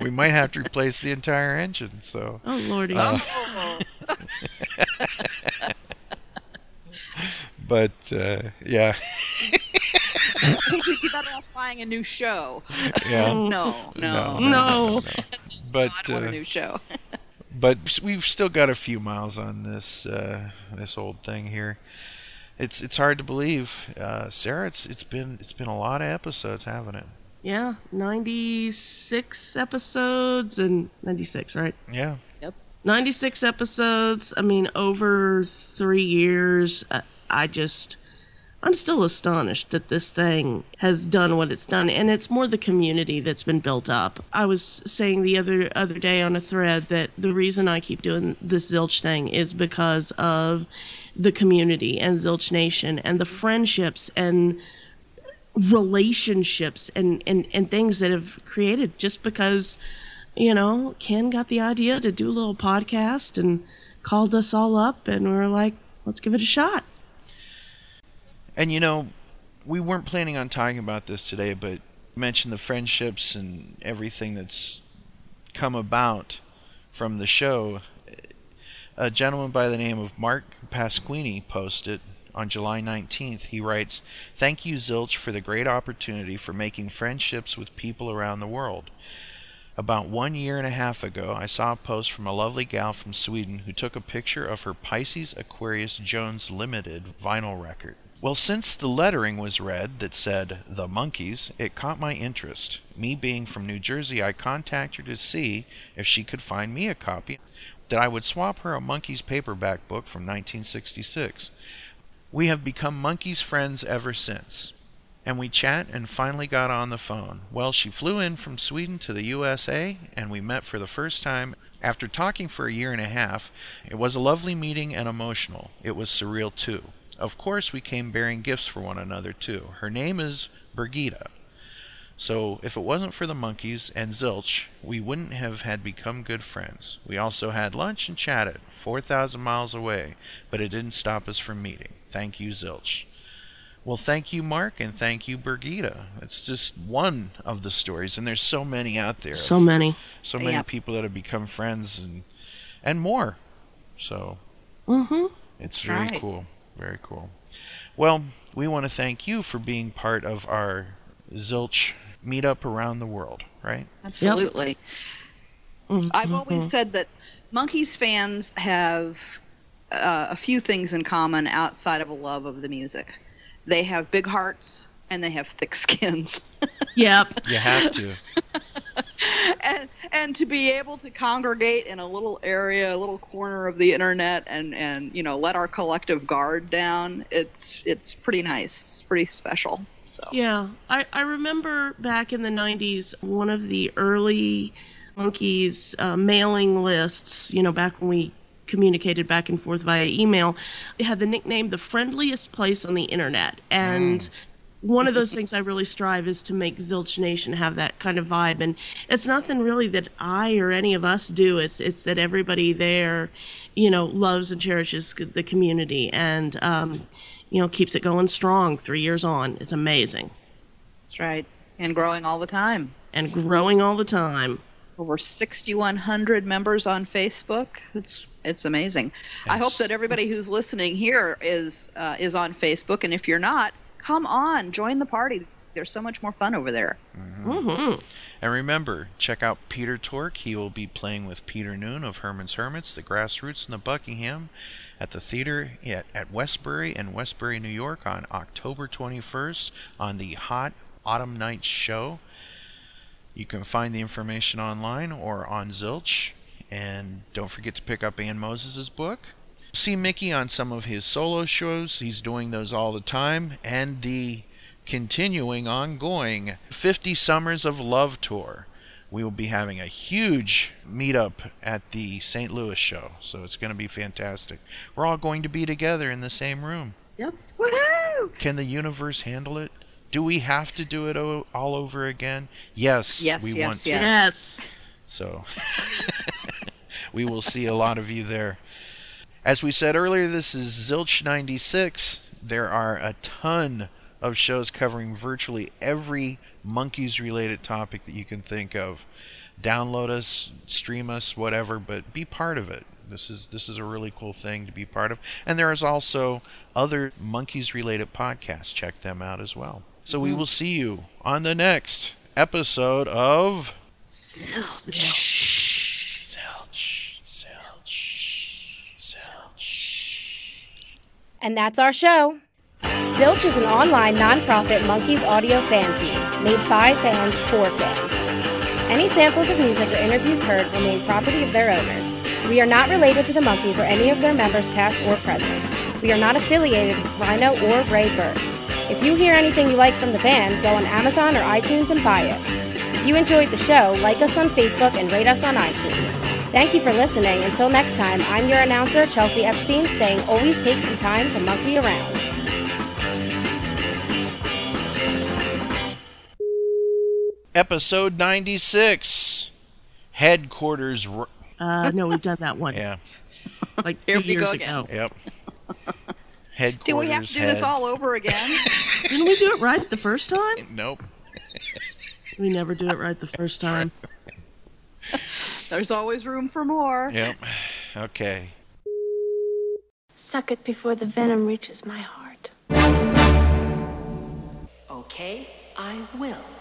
We might have to replace the entire engine. So. Oh, lordy. Uh, but uh, yeah, You'd be better off buying a new show. Yeah. no, No, no, no, no, no. but I want uh, a new show. but we've still got a few miles on this uh, this old thing here. It's it's hard to believe, uh, Sarah. It's it's been it's been a lot of episodes, haven't it? Yeah, 96 episodes and 96, right? Yeah. Yep. 96 episodes. I mean, over three years. I, I just, I'm still astonished that this thing has done what it's done, and it's more the community that's been built up. I was saying the other other day on a thread that the reason I keep doing this Zilch thing is because of the community and Zilch Nation and the friendships and relationships and, and, and things that have created just because, you know, Ken got the idea to do a little podcast and called us all up and we are like, let's give it a shot. And you know, we weren't planning on talking about this today, but mention the friendships and everything that's come about from the show. A gentleman by the name of Mark Pasquini posted on July 19th. He writes, Thank you, Zilch, for the great opportunity for making friendships with people around the world. About one year and a half ago, I saw a post from a lovely gal from Sweden who took a picture of her Pisces Aquarius Jones Limited vinyl record. Well, since the lettering was red that said The Monkees, it caught my interest. Me being from New Jersey, I contacted her to see if she could find me a copy, that I would swap her a Monkees' paperback book from 1966. We have become Monkees friends ever since. And we chat and finally got on the phone. Well, she flew in from Sweden to the USA and we met for the first time. After talking for a year and a half, it was a lovely meeting and emotional. It was surreal too. Of course, we came bearing gifts for one another too. Her name is Birgitta. So, if it wasn't for the Monkees and Zilch, we wouldn't have had become good friends. We also had lunch and chatted, 4,000 miles away, but it didn't stop us from meeting. Thank you, Zilch. Well, thank you, Mark, and thank you, Birgitta. It's just one of the stories, and there's so many out there. So many. So many Yeah. people that have become friends and and more. So Mm-hmm. it's very Right. cool. Very cool. Well, we want to thank you for being part of our Zilch meetup around the world, right? Absolutely. Mm-hmm. I've always said that Monkees fans have uh, a few things in common outside of a love of the music. They have big hearts and they have thick skins. Yep. You have to. and and to be able to congregate in a little area, a little corner of the internet, and and you know let our collective guard down, it's it's pretty nice. It's pretty special. So Yeah, I, I remember back in the 90s, one of the early Monkees uh, mailing lists, you know, back when we communicated back and forth via email, it had the nickname the friendliest place on the internet. And one of those things I really strive is to make Zilch Nation have that kind of vibe. And it's nothing really that I or any of us do. It's it's that everybody there, you know, loves and cherishes the community and um, you know keeps it going strong. Three years on, it's amazing. that's right. And growing all the time. And growing all the time. Over 6,100 members on Facebook. It's it's amazing. I hope that everybody who's listening here is uh, is on Facebook, and if you're not, come on, join the party. There's so much more fun over there. Mm-hmm. And remember, check out Peter Tork. He will be playing with Peter Noone of Herman's Hermits, the Grassroots, and the Buckinghams at the theater at, at Westbury in Westbury, New York on October 21st on the Hot Autumn Nights show. You can find the information online or on Zilch. And don't forget to pick up Ann Moses' book. See Mickey on some of his solo shows. He's doing those all the time. And the continuing, ongoing 50 Summers of Love tour. We will be having a huge meetup at the St. Louis show. So it's going to be fantastic. We're all going to be together in the same room. Yep. Woohoo! Can the universe handle it? Do we have to do it o- all over again? Yes, Yes, we yes, want to. yes. Yes. So we will see a lot of you there. As we said earlier, this is Zilch 96. There are a ton of shows covering virtually every Monkees related topic that you can think of. Download us, stream us, whatever, but be part of it. This is this is a really cool thing to be part of. And there is also other Monkees related podcasts. Check them out as well. So we Mhm. will see you on the next episode of And that's our show. Zilch is an online nonprofit Monkees audio fanzine made by fans for fans. Any samples of music or interviews heard remain property of their owners. We are not related to the Monkees or any of their members, past or present. We are not affiliated with Rhino or Raybert. If you hear anything you like from the band, go on Amazon or iTunes and buy it. If you enjoyed the show, like us on Facebook and rate us on iTunes. Thank you for listening. Until next time, I'm your announcer, Chelsea Epstein, saying always take some time to monkey around. Episode 96 Headquarters. R- Uh, no, we've done that one. yeah. Like Here two we go years again. ago. Yep. Headquarters. Do we have to do this all over again? Didn't we do it right the first time? Nope. We never do it right the first time. There's always room for more. Yep. Okay. Suck it before the venom reaches my heart. Okay, I will.